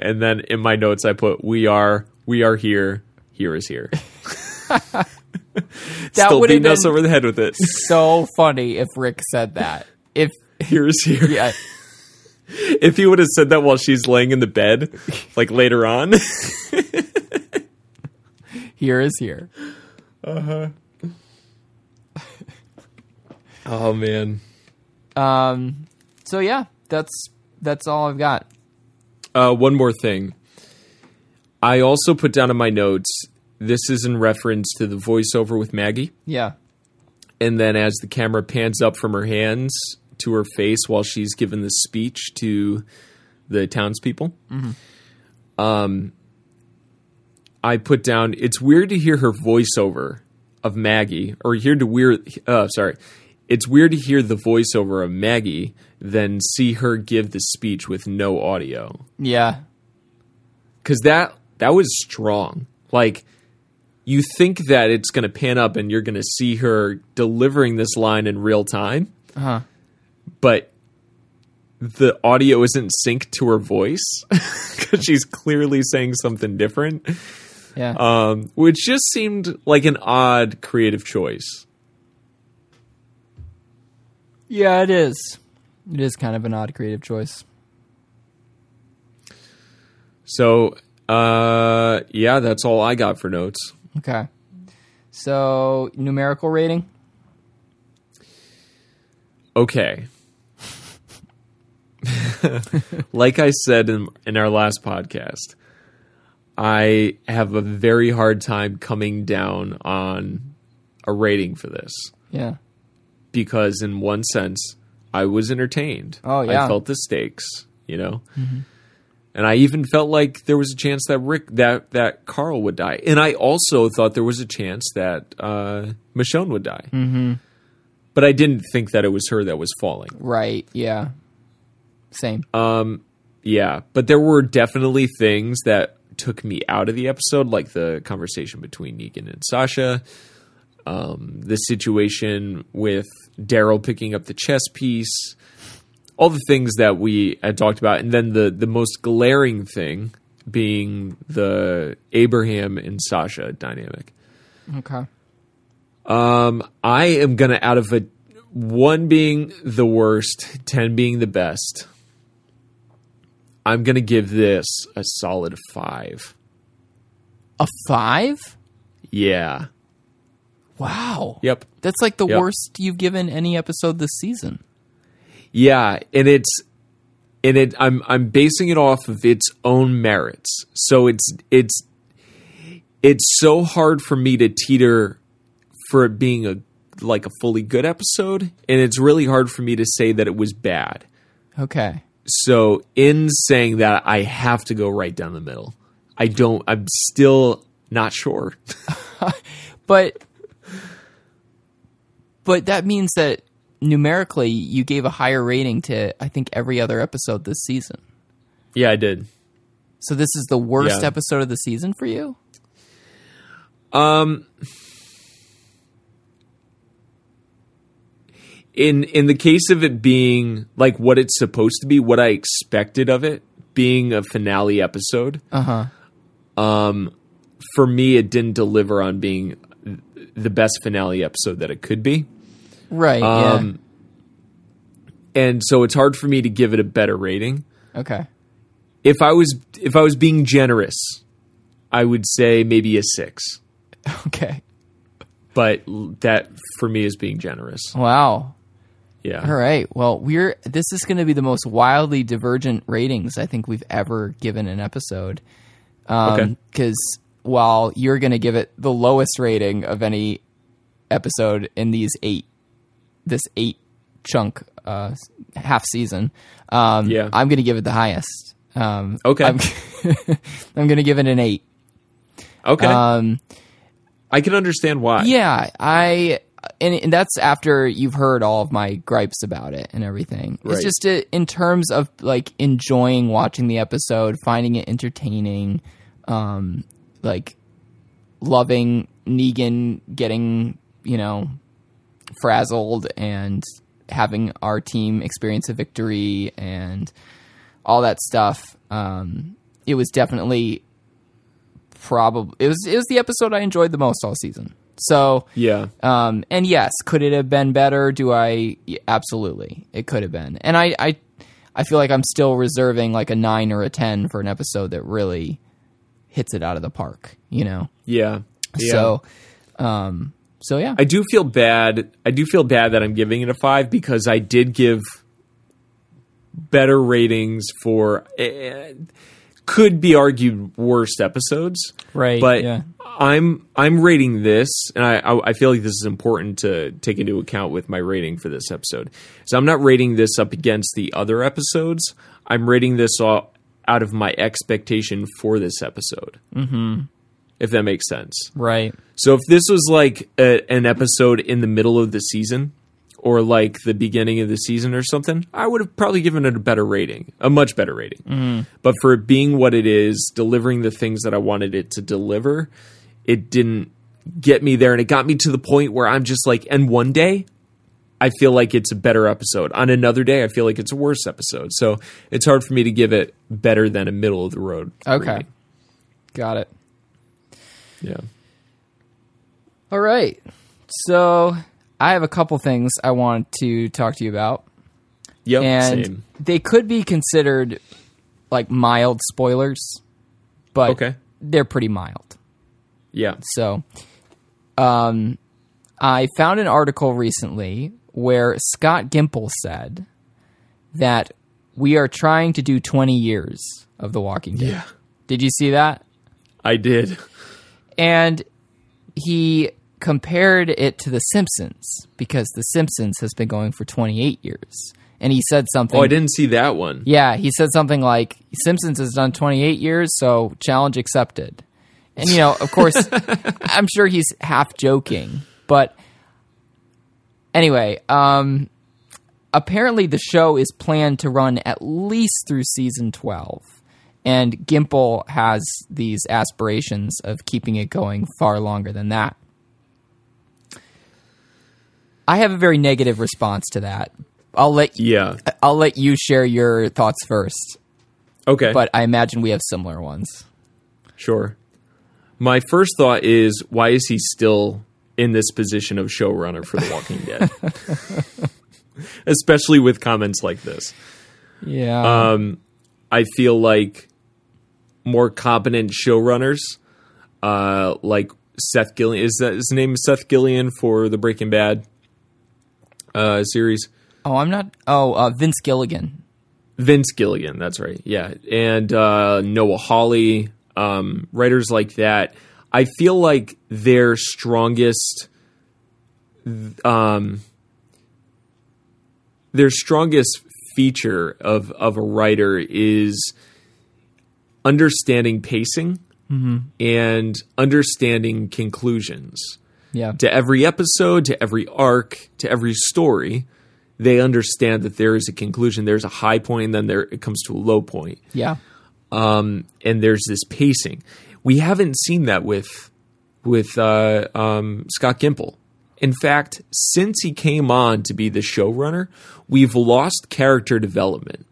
And then in my notes, I put, "We are. We are here. Here is here." That Still would have beating us over the head with it. so funny if Rick said that. If Here is here. yeah, If he would have said that while she's laying in the bed, like later on. here is here. Uh huh. Oh man. Um so yeah, that's that's all I've got. Uh, one more thing. I also put down in my notes. This is in reference to the voiceover with Maggie, Yeah. and then as the camera pans up from her hands to her face while she's given the speech to the townspeople. Um, I put down. It's weird to hear her voiceover of Maggie, or hear the weird. Uh, sorry, it's weird to hear the voiceover of Maggie than see her give the speech with no audio Yeah. because that that was strong. Like you think that it's going to pan up and you're going to see her delivering this line in real time, Uh-huh. but the audio isn't synced to her voice because she's clearly saying something different, Yeah. um, which just seemed like an odd creative choice. Yeah, it is. It is kind of an odd creative choice. So Uh, yeah, that's all I got for notes. Okay. So numerical rating. Okay. like I said in, in our last podcast, I have a very hard time coming down on a rating for this Yeah. Because, in one sense, I was entertained. Oh, yeah. I felt the stakes, you know? And I even felt like there was a chance that Rick, that, that Carl would die. And I also thought there was a chance that uh, Michonne would die. Mm-hmm. But I didn't think that it was her that was falling. Right. Yeah. Same. Um. Yeah, but there were definitely things that took me out of the episode, like the conversation between Negan and Sasha, um, the situation with Daryl picking up the chess piece, all the things that we had talked about, and then the the most glaring thing being the Abraham and Sasha dynamic. okay. Um, I am gonna out of a one being the worst, ten being the best. I'm gonna give this a solid five. A five? Yeah. Wow. Yep. That's like the Yep. worst you've given any episode this season. Yeah, and it's and it I'm I'm basing it off of its own merits. So it's it's it's so hard for me to teeter for it being a like a fully good episode, and it's really hard for me to say that it was bad. Okay. So in saying that, I have to go right down the middle. I don't. I'm still not sure. But but that means that numerically you gave a higher rating to I think every other episode this season. yeah, I did. So this is the worst Yeah. episode of the season for you? Um, in in the case of it being like what it's supposed to be, what I expected of it being a finale episode, Uh-huh. um, for me, it didn't deliver on being the best finale episode that it could be. Right. Um, and so it's hard for me to give it a better rating. Okay. If I was if I was being generous, I would say maybe a six. Okay. But that for me is being generous. Wow. Yeah. All right. Well, we're this is going to be the most wildly divergent ratings I think we've ever given an episode. Okay. Because while you're going to give it the lowest rating of any episode in these eight, this eight chunk uh, half season, um, Yeah. I'm going to give it the highest. Um, Okay. I'm, I'm going to give it an eight. Okay. Um, I can understand why. yeah, I and, and that's after you've heard all of my gripes about it and everything. It's Right. just uh in terms of like enjoying watching the episode, finding it entertaining, um, like loving Negan getting you know frazzled and having our team experience a victory and all that stuff. Um, it was definitely probably it was it was the episode I enjoyed the most all season. So Yeah. um, and yes, could it have been better? Do I? absolutely, it could have been. And I, I, I feel like I'm still reserving like a nine or a ten for an episode that really hits it out of the park. You know. Yeah. Yeah. So, um, so yeah. I do feel bad. I do feel bad that I'm giving it a five because I did give better ratings for eh, could be argued worst episodes. Right, But yeah. I'm I'm rating this, and I I I feel like this is important to take into account with my rating for this episode. So I'm not rating this up against the other episodes. I'm rating this all out of my expectation for this episode. Mm-hmm. If that makes sense. right. So if this was like a, an episode in the middle of the season or like the beginning of the season or something, I would have probably given it a better rating, a much better rating. Mm-hmm. But for it being what it is, delivering the things that I wanted it to deliver, it didn't get me there and it got me to the point where I'm just like and one day I feel like it's a better episode. On another day, I feel like it's a worse episode. So it's hard for me to give it better than a middle of the road. Okay. rating. Got it. Yeah. All right. So I have a couple things I want to talk to you about. Yep. and same. they could be considered like mild spoilers, but Okay. they're pretty mild. Yeah. So, um, I found an article recently where Scott Gimple said that we are trying to do 20 years of The Walking Dead. Yeah. Did you see that? I did. And he compared it to The Simpsons because The Simpsons has been going for 28 years. And he said something. Oh, I didn't see that one. Yeah, he said something like Simpsons has done 28 years, so challenge accepted. And you know, of course, I'm sure he's half joking, but anyway, um apparently the show is planned to run at least through season 12. And Gimple has these aspirations of keeping it going far longer than that. I have a very negative response to that. I'll let Yeah. I'll let you share your thoughts first, Okay. but I imagine we have similar ones. Sure. My first thought is why is he still in this position of showrunner for The Walking Dead? Especially with comments like this. Yeah. Um, I feel like more competent showrunners, uh, like Seth Gillian, is that his name Seth Gillian for the Breaking Bad uh, series? oh, I'm not. Oh, uh, Vince Gilligan. Vince Gilligan, that's right. Yeah. And uh, Noah Hawley, um, writers like that. I feel like their strongest um, their strongest feature of, of a writer is understanding pacing and understanding conclusions Yeah. to every episode, to every arc, to every story, they understand that there is a conclusion. There's a high point, and then there it comes to a low point, Yeah. um, and there's this pacing. We haven't seen that with with uh, um, Scott Gimple. In fact, since he came on to be the showrunner, we've lost character development.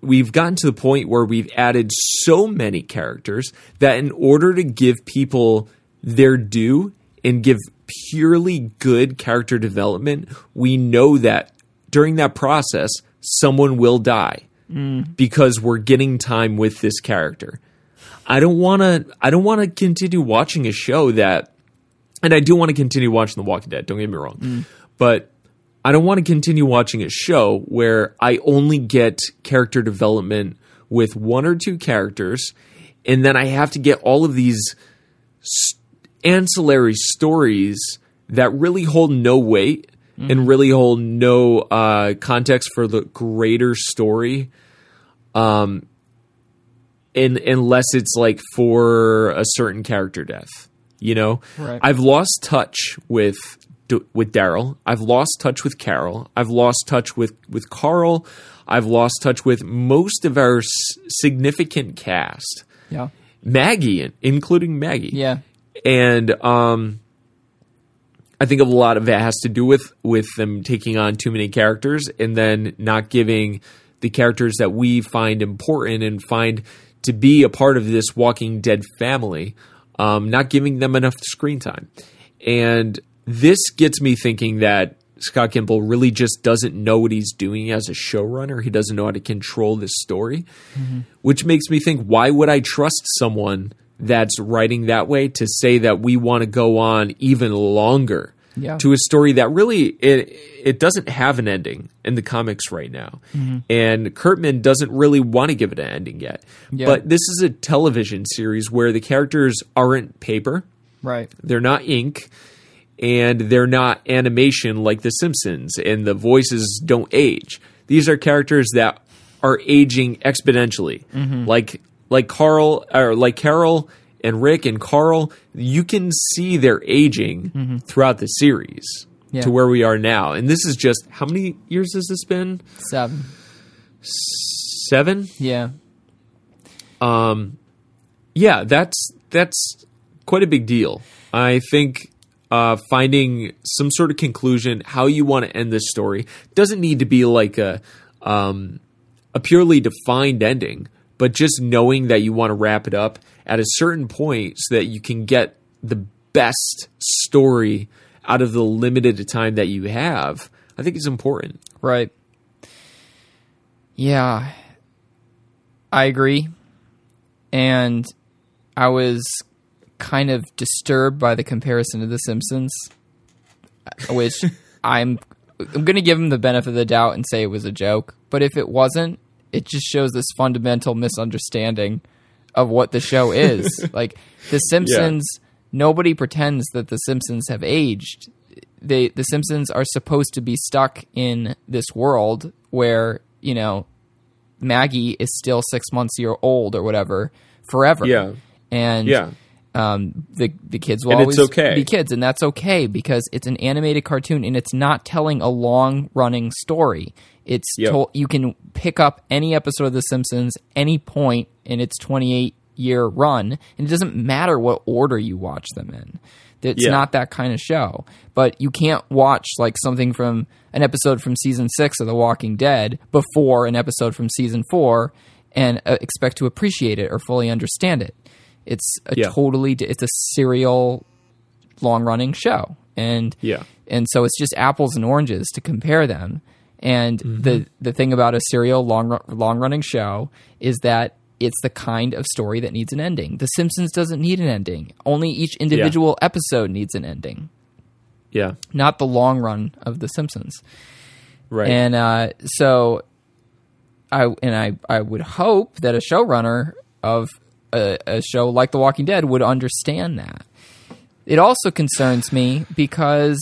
We've gotten to the point where we've added so many characters that in order to give people their due and give purely good character development, we know that during that process, someone will die because we're getting time with this character. I don't want to. I don't want to continue watching a show that, and I do want to continue watching The Walking Dead. Don't get me wrong, but I don't want to continue watching a show where I only get character development with one or two characters, and then I have to get all of these s- ancillary stories that really hold no weight and really hold no uh, context for the greater story. Um, in, unless it's like for a certain character death, you know. Right. I've lost touch with with Daryl. I've lost touch with Carol. I've lost touch with with Carl. I've lost touch with most of our s- significant cast. Yeah. Maggie, including Maggie. Yeah. And um, I think a lot of it has to do with with them taking on too many characters and then not giving the characters that we find important and find to be a part of this Walking Dead family, um, not giving them enough screen time. And this gets me thinking that Scott Gimple really just doesn't know what he's doing as a showrunner. He doesn't know how to control this story, which makes me think why would I trust someone that's writing that way to say that we want to go on even longer Yeah. to a story that really it it doesn't have an ending in the comics right now. Mm-hmm. And Kirkman doesn't really want to give it an ending yet. Yeah. But this is a television series where the characters aren't paper. Right. They're not ink and they're not animation like The Simpsons, and the voices don't age. These are characters that are aging exponentially. Mm-hmm. Like like Carl or like Carol and Rick and Carl, you can see their aging throughout the series Yeah. to where we are now. And this is just how many years has this been? Seven. Seven? Yeah. Um yeah, that's that's quite a big deal. I think uh, finding some sort of conclusion, how you want to end this story, doesn't need to be like a um, a purely defined ending, but just knowing that you want to wrap it up at a certain point so that you can get the best story out of the limited time that you have. I think is important. Right. Yeah. I agree. And I was kind of disturbed by the comparison to The Simpsons, which I'm I'm going to give him the benefit of the doubt and say it was a joke. But if it wasn't, it just shows this fundamental misunderstanding of what the show is. like The Simpsons, nobody pretends that The Simpsons have aged. They The Simpsons are supposed to be stuck in this world where you know Maggie is still six months year old or whatever forever. Yeah. and Yeah. um, the the kids will And always okay. be kids, and that's okay because it's an animated cartoon and it's not telling a long running story. It's Yep. told you can pick up any episode of The Simpsons any point in its twenty eight year run, and it doesn't matter what order you watch them in. It's Yeah. not that kind of show. But you can't watch like something from an episode from season six of The Walking Dead before an episode from season four and uh, expect to appreciate it or fully understand it. It's a Yeah. totally it's a serial long running show. And Yeah. and so it's just apples and oranges to compare them. And the the thing about a serial long long running show is that it's the kind of story that needs an ending. The Simpsons doesn't need an ending. Only each individual episode needs an ending, Yeah. not the long run of The Simpsons. Right. And uh, so, I and I I would hope that a showrunner of a, a show like The Walking Dead would understand that. It also concerns me because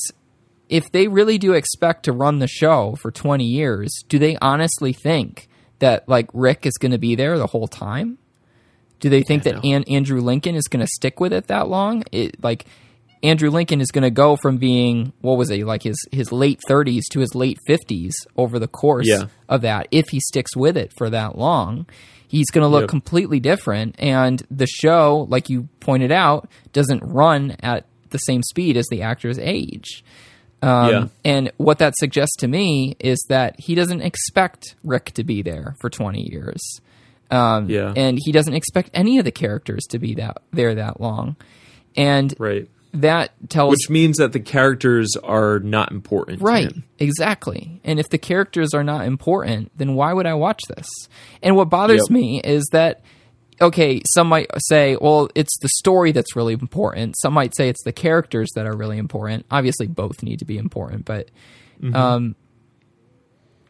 if they really do expect to run the show for 20 years, do they honestly think that like Rick is going to be there the whole time? Do they think that An- Andrew Lincoln is going to stick with it that long? It, like Andrew Lincoln is going to go from being what was it like his his late 30s to his late 50s over the course Yeah. of that if he sticks with it for that long. He's going to look Yep. completely different and the show like you pointed out doesn't run at the same speed as the actor's age. Um, Yeah. And what that suggests to me is that he doesn't expect Rick to be there for 20 years. Um, Yeah. And he doesn't expect any of the characters to be that there that long. And right. that tells Which means that the characters are not important. to right exactly. And if the characters are not important, then why would I watch this? And what bothers Yep. me is that okay, some might say, well, it's the story that's really important. Some might say it's the characters that are really important. Obviously, both need to be important, but Mm-hmm. um,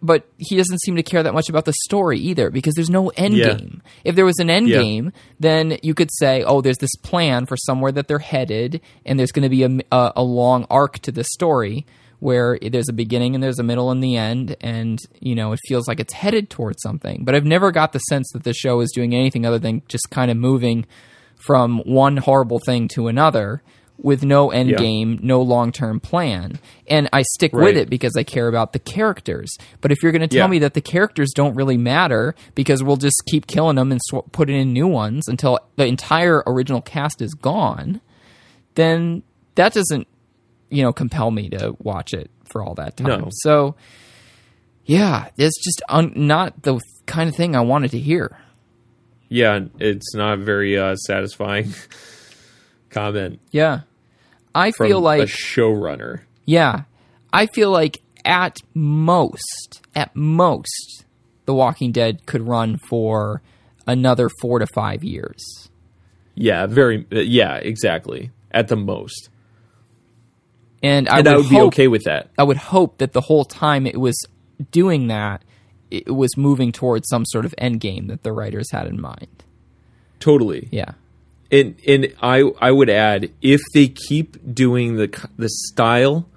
but he doesn't seem to care that much about the story either because there's no end Yeah. game. If there was an end Yeah. game, then you could say, oh, there's this plan for somewhere that they're headed, and there's going to be a, a, a long arc to the story where there's a beginning and there's a middle and the end, and you know it feels like it's headed towards something. But I've never got the sense that the show is doing anything other than just kind of moving from one horrible thing to another with no end Yeah. game, no long term plan. And I stick with it because I care about the characters. But if you're going to tell Yeah. me that the characters don't really matter because we'll just keep killing them and sw- putting in new ones until the entire original cast is gone, then that doesn't, you know, compel me to watch it for all that time. No. So, yeah, it's just un- not the kind of thing I wanted to hear. Yeah, it's not a very uh, satisfying comment Yeah. I feel like a showrunner. Yeah. I feel like at most, at most, The Walking Dead could run for another four to five years. Yeah, very. yeah, exactly. At the most, And I and would, I would be hope, okay with that. I would hope that the whole time it was doing that, it was moving towards some sort of end game that the writers had in mind. Totally. Yeah. And and I I would add if they keep doing the the style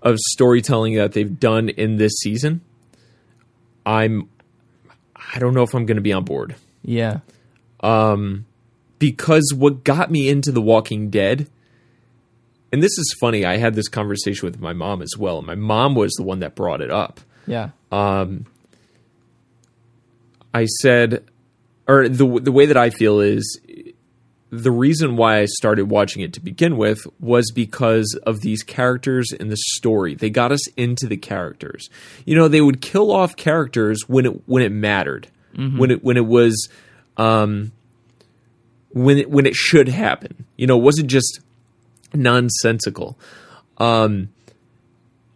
of storytelling that they've done in this season, I'm I don't know if I'm going to be on board Yeah. Um because what got me into The Walking Dead and this is funny, I had this conversation with my mom as well. My mom was the one that brought it up. Yeah. I said, or the the way that I feel is the reason why I started watching it to begin with was because of these characters in the story. They got us into the characters. You know, they would kill off characters when it when it mattered, when it when it was, um, when it when it should happen. You know, it wasn't just nonsensical. Um,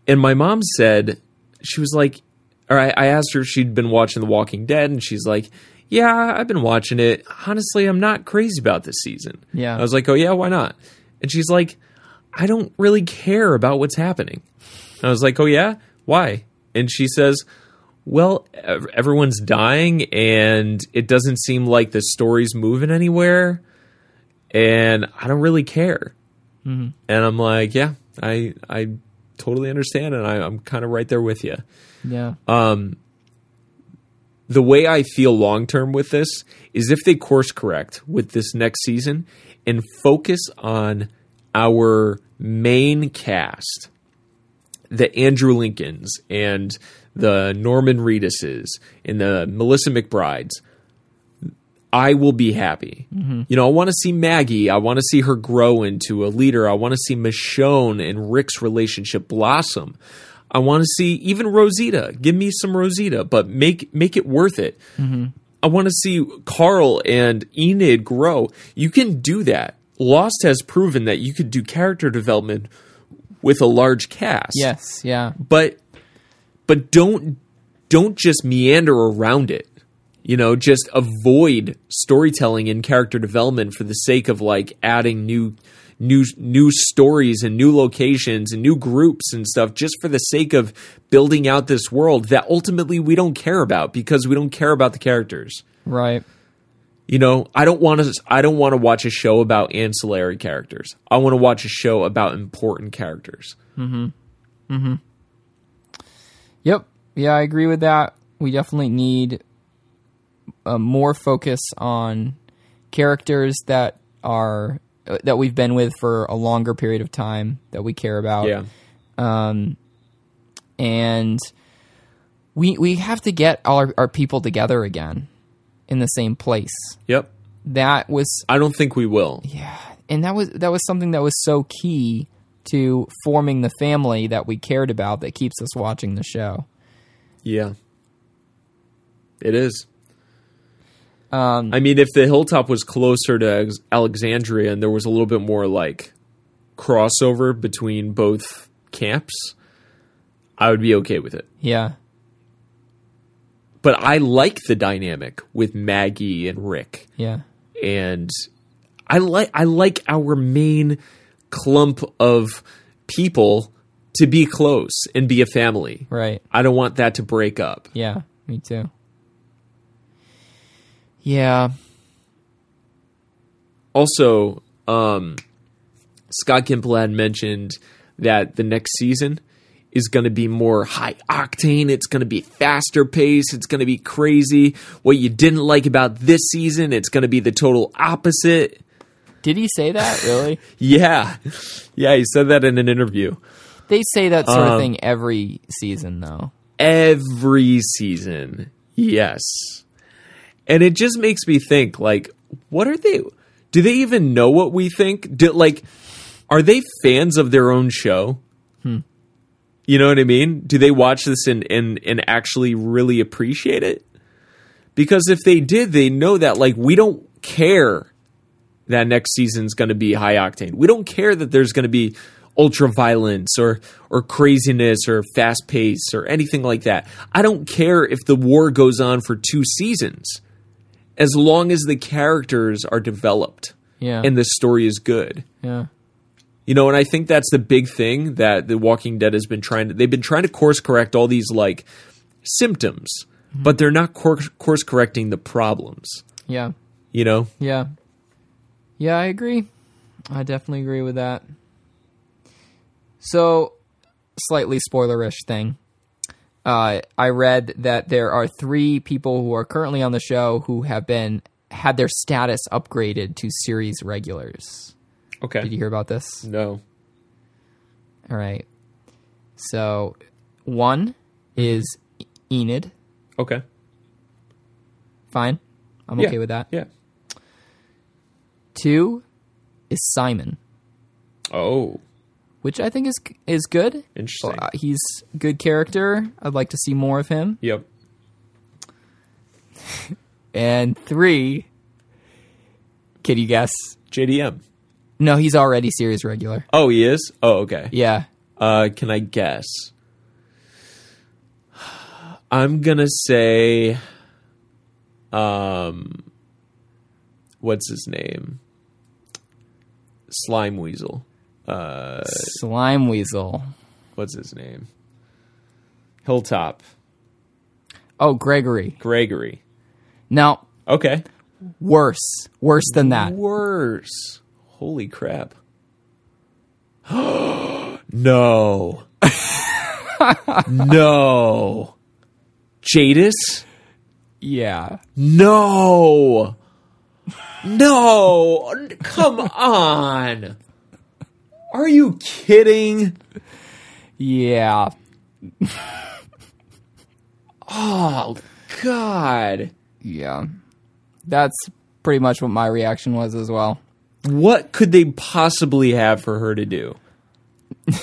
and my mom said she was like, or I, I asked her if she'd been watching The Walking Dead, and she's like, yeah, I've been watching it. Honestly, I'm not crazy about this season. Yeah. I was like, oh, yeah, why not? And she's like, I don't really care about what's happening. And I was like, oh, yeah? Why? And she says, well, everyone's dying and it doesn't seem like the story's moving anywhere. And I don't really care. And I'm like, yeah, I, I totally understand. And I, I'm kind of right there with you Yeah. Um, the way I feel long term with this is if they course correct with this next season and focus on our main cast, the Andrew Lincolns and the Norman Reeduses and the Melissa McBrides, I will be happy. Mm-hmm. You know, I want to see Maggie. I want to see her grow into a leader. I want to see Michonne and Rick's relationship blossom. I want to see even Rosita. Give me some Rosita, but make make it worth it. Mm-hmm. I want to see Carl and Enid grow. You can do that. Lost has proven that you could do character development with a large cast Yes. Yeah. but but don't don't just meander around it you know just avoid storytelling and character development for the sake of like adding new new new stories and new locations and new groups and stuff just for the sake of building out this world that ultimately we don't care about because we don't care about the characters Right. you know i don't want to i don't want to watch a show about ancillary characters i want to watch a show about important characters Mhm. Mhm. Yep. Yeah, I agree with that. We definitely need uh, more focus on characters that are uh, that we've been with for a longer period of time that we care about. yeah and we we have to get all our, our people together again in the same place. yep That was i don't think we will yeah, and that was that was something that was so key to forming the family that we cared about that keeps us watching the show. Yeah. It is. Um, I mean, if the hilltop was closer to Alexandria and there was a little bit more like crossover between both camps, I would be okay with it. yeah, But I like the dynamic with Maggie and Rick. yeah, and I like I like our main clump of people to be close and be a family. right. I don't want that to break up. Yeah, me too. Yeah, Also, um, Scott Gimple had mentioned that the next season is going to be more high octane. It's going to be faster pace. It's going to be crazy. What you didn't like about this season, it's going to be the total opposite. did he say that really? Yeah. Yeah, he said that in an interview. they say that sort of Um, thing every season, though. every season. Yes. And it just makes me think like what are they do they even know what we think? Do, like are they fans of their own show? Hmm. You know what I mean? Do they watch this and, and and actually really appreciate it? Because if they did, they know that like we don't care that next season's going to be high octane. We don't care that there's going to be ultra violence or or craziness or fast pace or anything like that. I don't care if the war goes on for two seasons as long as the characters are developed Yeah, and the story is good. yeah, You know, and I think that's the big thing that The Walking Dead has been trying to they've been trying to course correct all these like symptoms, mm-hmm. but they're not course course correcting the problems, yeah, you know? yeah, yeah. I agree. I definitely agree with that. So, slightly spoilerish thing. Uh, I read that there are three people who are currently on the show who have been had their status upgraded to series regulars. Okay. Did you hear about this? No. All right. So, one is Enid. Okay. Fine. I'm Yeah. okay with that. Yeah. Two is Simon, Oh, which I think is is good. interesting. Uh, he's a good character. I'd like to see more of him. yep. And three, can you guess? JDM. No, he's already series regular. Oh, he is? Oh, okay. Yeah. Uh, can I guess? I'm gonna say um, what's his name? Slime Weasel. Uh, Slime Weasel. what's his name? Hilltop. Oh, Gregory. Gregory. Now, Okay. worse. Worse than that. Worse. Holy crap. no. no. Jadis? Yeah. No. No. Come on. Are you kidding? Yeah. Oh, God. Yeah. That's pretty much what my reaction was as well. What could they possibly have for her to do?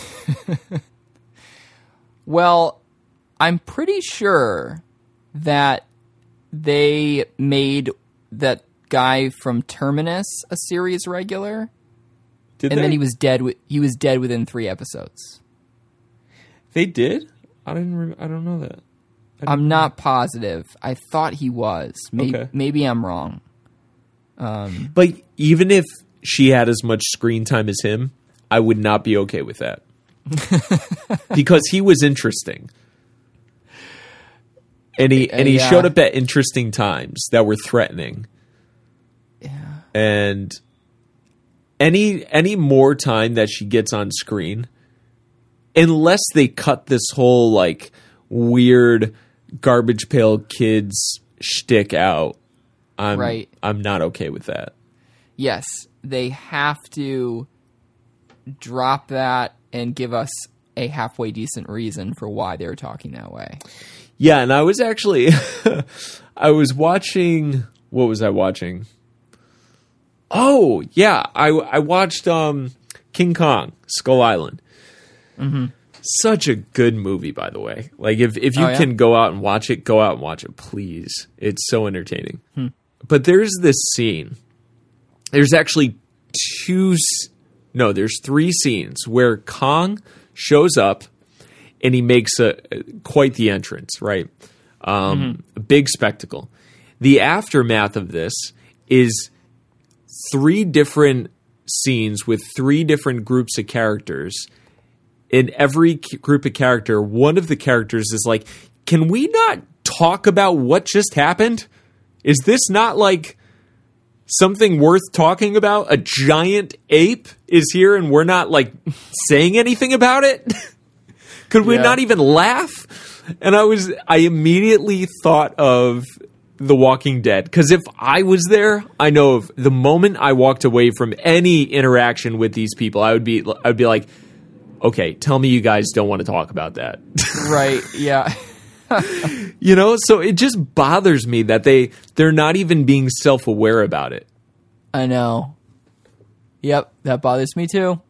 Well, I'm pretty sure that they made that guy from Terminus a series regular, Did and they? then he was dead. Wi- he was dead within three episodes. They did? I didn't. Re- I don't know that. I'm not positive. I thought he was. Maybe, Okay. maybe I'm wrong. Um, but even if she had as much screen time as him, I would not be okay with that. because he was interesting. And he and he yeah. showed up at interesting times that were threatening. Yeah. And any any more time that she gets on screen, unless they cut this whole like weird garbage pail kids shtick out, I'm Right. I'm not okay with that. Yes, they have to drop that and give us a halfway decent reason for why they're talking that way. Yeah, and I was actually I was watching what was I watching? Oh, yeah, I I watched um King Kong, Skull Island. Such a good movie, by the way. Like if if you Oh, yeah? can go out and watch it, go out and watch it, please. It's so entertaining. But there's this scene. There's actually two no, there's three scenes where Kong shows up and he makes a quite the entrance, right? Um, A big spectacle. The aftermath of this is three different scenes with three different groups of characters. In every group of character, one of the characters is like, "Can we not talk about what just happened? Is this not like something worth talking about? A giant ape is here and we're not like saying anything about it? Could we Yeah. not even laugh? And I was I immediately thought of The Walking Dead because if I was there, I know if the moment I walked away from any interaction with these people, I would be I'd be like, okay, tell me you guys don't want to talk about that. Right, yeah. you know, so it just bothers me that they they're not even being self-aware about it. I know. Yep, that bothers me too.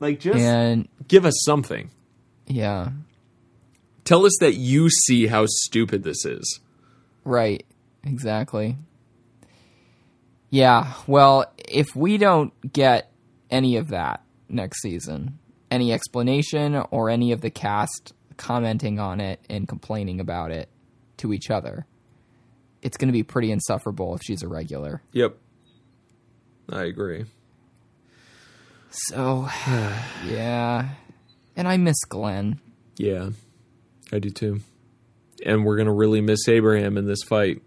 Like just And give us something. yeah, Tell us that you see how stupid this is. right. Exactly. Yeah, well, if we don't get any of that next season, any explanation or any of the cast commenting on it and complaining about it to each other, it's going to be pretty insufferable if she's a regular. Yep. I agree. So, yeah. And I miss Glenn. Yeah. I do too. And we're going to really miss Abraham in this fight.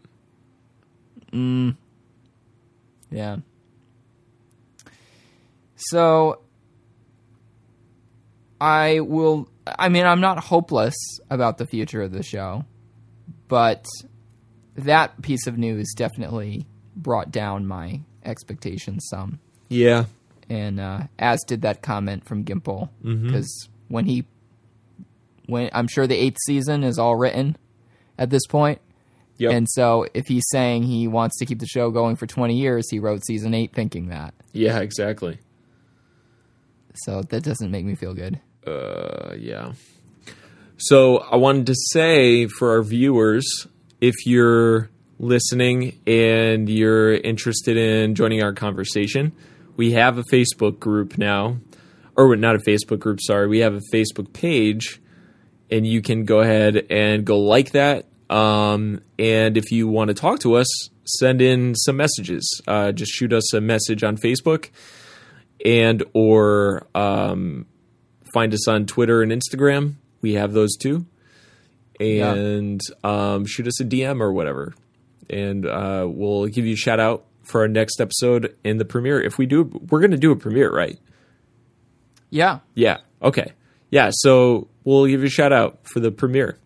Yeah. So I will I mean I'm not hopeless about the future of the show, but that piece of news definitely brought down my expectations some. Yeah. And uh, as did that comment from Gimple because when he when I'm sure the 8th season is all written at this point. Yep. And so if he's saying he wants to keep the show going for 20 years, he wrote season 8 thinking that. yeah, exactly. So that doesn't make me feel good. Uh, yeah. So I wanted to say for our viewers, if you're listening and you're interested in joining our conversation, we have a Facebook group now, or not a Facebook group. Sorry, we have a Facebook page, and you can go ahead and go like that. Um, and if you want to talk to us, send in some messages. Uh, just shoot us a message on Facebook and or um, find us on Twitter and Instagram. We have those too. And um, shoot us a DM or whatever. And uh, we'll give you a shout out for our next episode in the premiere. If we do, we're going to do a premiere, right? Yeah. Yeah. Okay. Yeah. So we'll give you a shout out for the premiere.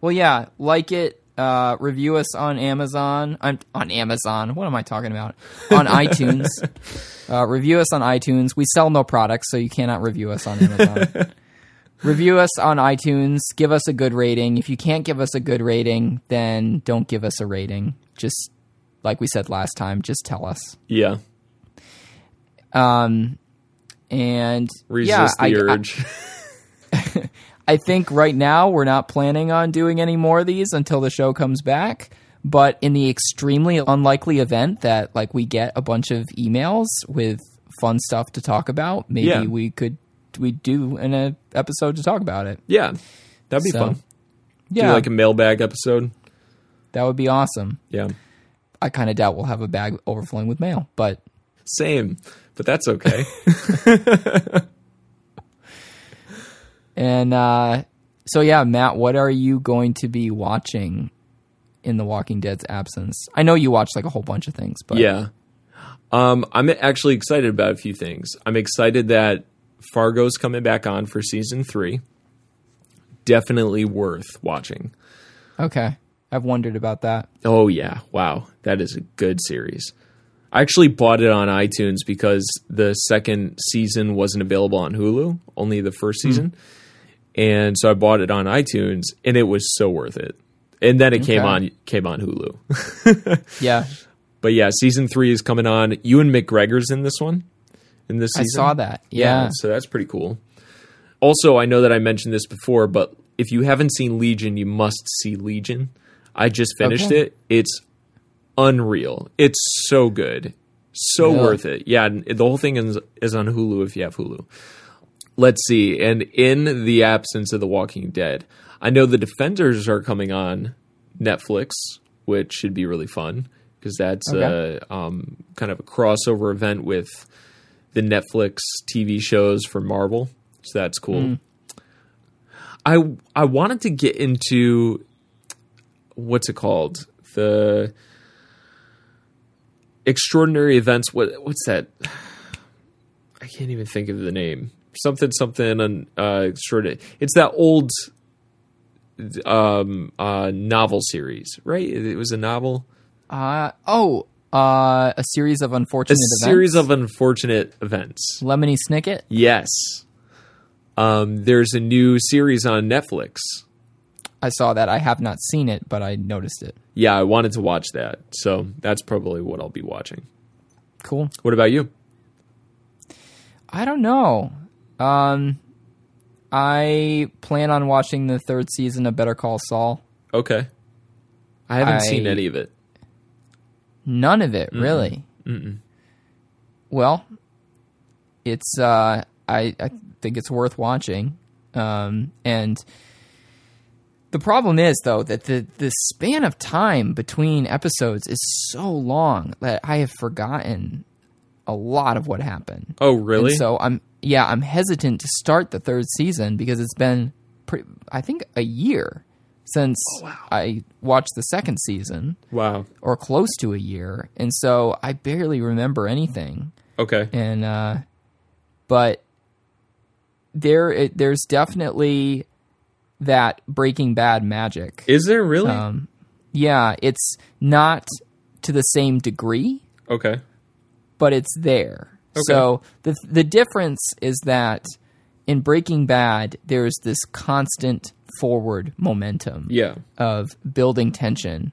Well, yeah, like it. Uh, review us on Amazon. I'm on Amazon. What am I talking about? On iTunes. Uh, review us on iTunes. We sell no products, so you cannot review us on Amazon. review us on iTunes. Give us a good rating. If you can't give us a good rating, then don't give us a rating. Just like we said last time, just tell us. Yeah. Um, and Resist yeah, the I- urge. I think right now we're not planning on doing any more of these until the show comes back. But in the extremely unlikely event that like we get a bunch of emails with fun stuff to talk about, maybe Yeah. we could we do an uh, episode to talk about it. yeah. That'd be So, fun. Yeah, Do like a mailbag episode. that would be awesome. Yeah. I kind of doubt we'll have a bag overflowing with mail, but Same. But that's okay. and uh, so yeah, Matt, what are you going to be watching in The Walking Dead's absence? I know you watched like a whole bunch of things, but yeah. Um, I'm actually excited about a few things. I'm excited that Fargo's coming back on for season three. Definitely worth watching. okay. I've wondered about that. Oh yeah, wow, that is a good series. I actually bought it on iTunes because the second season wasn't available on Hulu, only the first season. And so I bought it on iTunes and it was so worth it. And then it came on came on Hulu. Yeah, but yeah, season 3 is coming on. Ewan McGregor's in this one. In this season. I saw that. Yeah. so that's pretty cool. Also, I know that I mentioned this before, but if you haven't seen Legion, you must see Legion. I just finished Okay. it. It's unreal. It's so good. So Really? worth it. Yeah, the whole thing is, is on Hulu if you have Hulu. Let's see. And in the absence of The Walking Dead, I know the Defenders are coming on Netflix, which should be really fun because that's Okay. a um, kind of a crossover event with the Netflix TV shows for Marvel. So that's cool. I I wanted to get into what's it called? The extraordinary events what what's that? I can't even think of the name. Something something and uh extraordinary. It's that old um uh novel series, right? It was a novel. Uh, oh, uh, a series of A unfortunate events. series of unfortunate events. Lemony Snicket. Yes. Um, there's a new series on Netflix. I saw that. I have not seen it, but I noticed it. Yeah, I wanted to watch that. So that's probably what I'll be watching. Cool. What about you? I don't know. Um, I plan on watching the third season of Better Call Saul. Okay. I haven't I- seen any of it. None of it, really. Well, it's uh, I I think it's worth watching, um, and the problem is though that the the span of time between episodes is so long that I have forgotten a lot of what happened. Oh, really? And so I'm yeah I'm hesitant to start the third season because it's been pretty, I think a year since I watched the second season wow. or close to a year, and so I barely remember anything. Okay. And uh, but there, it, there's definitely that Breaking Bad magic. Is there really? Um, yeah, it's not to the same degree, okay. But it's there. Okay. So the the difference is that in Breaking Bad, there's this constant forward momentum Yeah. of building tension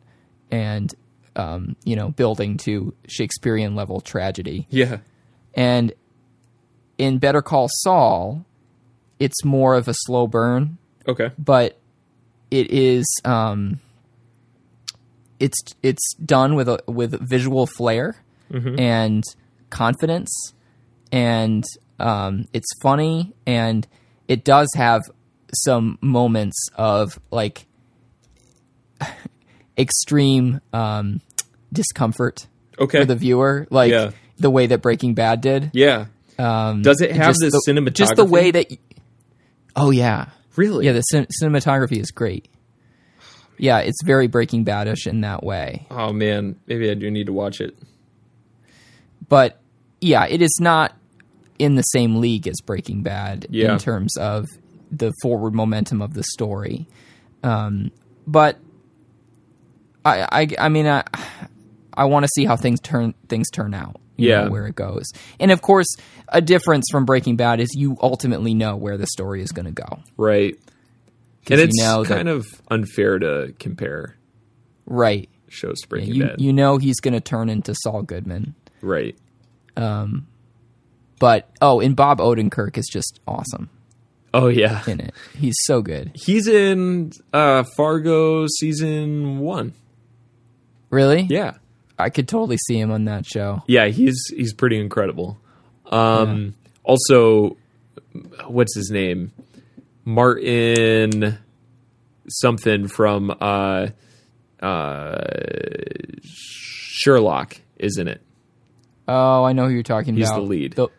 and um, you know building to Shakespearean level tragedy. Yeah. And in Better Call Saul, it's more of a slow burn, Okay. but it is um, it's it's done with a with visual flair and confidence, and um, it's funny, and it does have some moments of like extreme um, discomfort Okay. for the viewer, like Yeah. the way that Breaking Bad did. yeah. Um, Does it have just the cinematography? Just the way that. Oh yeah, Really? yeah. The cin- cinematography is great. Yeah, it's very Breaking Badish in that way, Oh man, maybe I do need to watch it. But yeah, it is not in the same league as Breaking Bad Yeah. in terms of the forward momentum of the story. Um, but I, I, I mean, I, I want to see how things turn things turn out. you Yeah. know, where it goes, and of course, a difference from Breaking Bad is you ultimately know where the story is going to go. Right, And you it's know that- kind of unfair to compare Right. shows to Breaking You Bad. you know he's going to turn into Saul Goodman. Right. But oh, and Bob Odenkirk is just awesome Oh yeah. in it. He's so good. He's in uh Fargo season 1. Really? Yeah. I could totally see him on that show. Yeah, he's he's pretty incredible. Um also what's his name? Martin something from uh uh Sherlock isn't it. Oh, I know who you're talking He's about. the lead. Bil-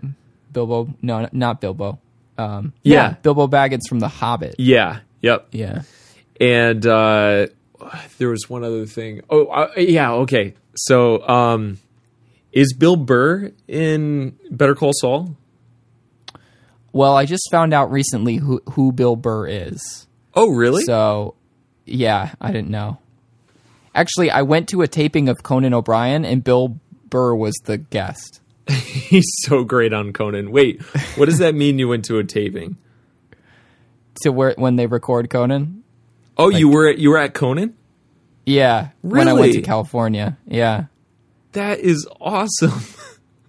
Bilbo? No, not Bilbo. Um, Yeah. yeah. Bilbo Baggins from The Hobbit. Yeah. Yep. Yeah. and uh there was one other thing oh uh, yeah okay so um is bill burr in better call saul Well, I just found out recently who who Bill Burr is. oh really So, yeah, I didn't know. Actually, I went to a taping of Conan O'Brien, and Bill Burr was the guest. he's so great on conan wait what does that mean you went to a taping To where when they record Conan. oh you were at you were at conan Yeah, when I went to California. Yeah, that is awesome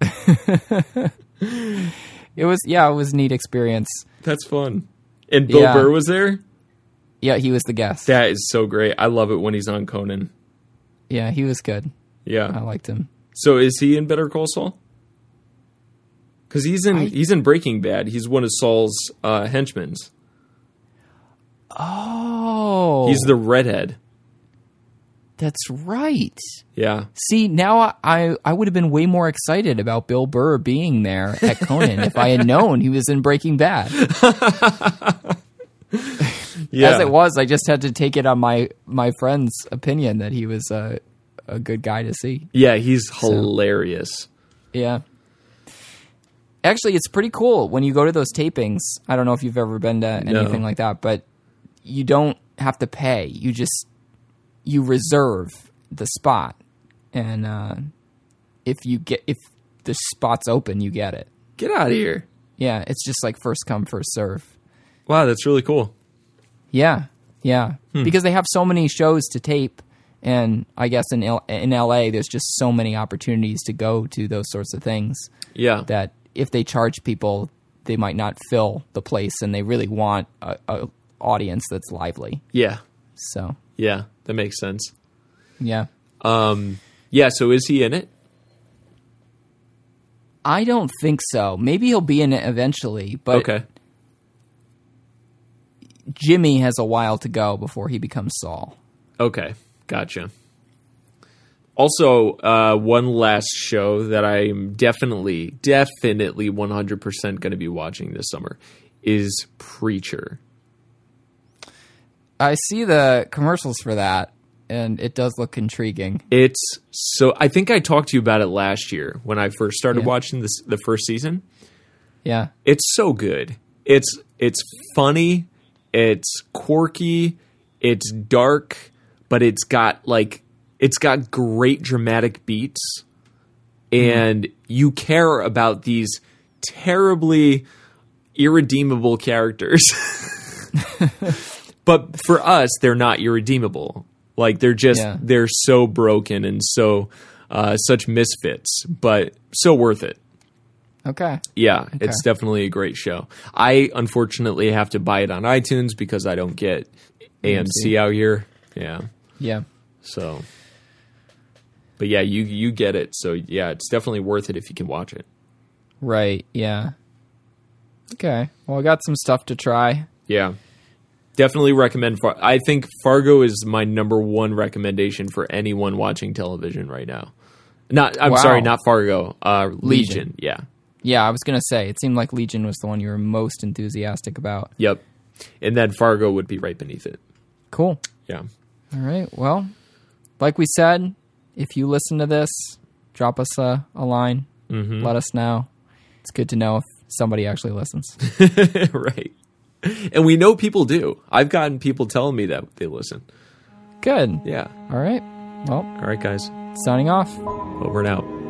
it was. Yeah, it was a neat experience. that's fun and bill Yeah. burr was there Yeah, he was the guest. that is so great i love it when he's on conan yeah, he was good. Yeah, I liked him. So is he in better call saul because he's in I- he's in breaking bad he's one of saul's uh henchmen Oh, He's the redhead. That's right. Yeah. See, now I I would have been way more excited about Bill Burr being there at Conan if I had known he was in Breaking Bad. Yeah. As it was, I just had to take it on my my friend's opinion that he was a a good guy to see. Yeah, he's hilarious. Yeah. Actually, it's pretty cool when you go to those tapings. I don't know if you've ever been to anything like that, but you don't have to pay. You just you reserve the spot, and uh, if you get if the spot's open, you get it. Get out of here. Yeah, it's just like first come first serve. Wow, that's really cool. Yeah, yeah, Hmm. because they have so many shows to tape, and I guess in L- in LA, there's just so many opportunities to go to those sorts of things. Yeah. that if they charge people, they might not fill the place, and they really want a, a audience that's lively. yeah. So Yeah. That makes sense. yeah, Um yeah, so is he in it? I don't think so. Maybe he'll be in it eventually, but Okay. Jimmy has a while to go before he becomes Saul. Okay. Gotcha. Also, uh, one last show that I'm definitely, definitely 100% going to be watching this summer is Preacher. I see the commercials for that, and it does look intriguing. It's so, I think I talked to you about it last year when I first started Yeah. watching this, the first season. Yeah, it's so good. It's it's funny, it's quirky, it's dark, but it's got like it's got great dramatic beats and you care about these terribly irredeemable characters. but for us, they're not irredeemable. Like they're just Yeah. they're so broken and so uh, such misfits, but so worth it. okay. Yeah, it's definitely a great show. I unfortunately have to buy it on iTunes because I don't get AMC out here. Yeah. Yeah, So But yeah, you you get it. So yeah, it's definitely worth it if you can watch it. right. Yeah. Okay. Well, I got some stuff to try. Yeah. definitely recommend. Far- I think Fargo is my number one recommendation for anyone watching television right now. Not, I'm Wow. sorry, not Fargo. Uh, Legion. Legion. Yeah. Yeah, I was gonna say it seemed like Legion was the one you were most enthusiastic about. Yep. And then Fargo would be right beneath it. Cool. Yeah. All right. Well, like we said, if you listen to this, drop us a, a line. Mm-hmm. Let us know. It's good to know if somebody actually listens. right. And we know people do. I've gotten people telling me that they listen. Good. Yeah. All right. Well, All right, guys. signing off. Over and out.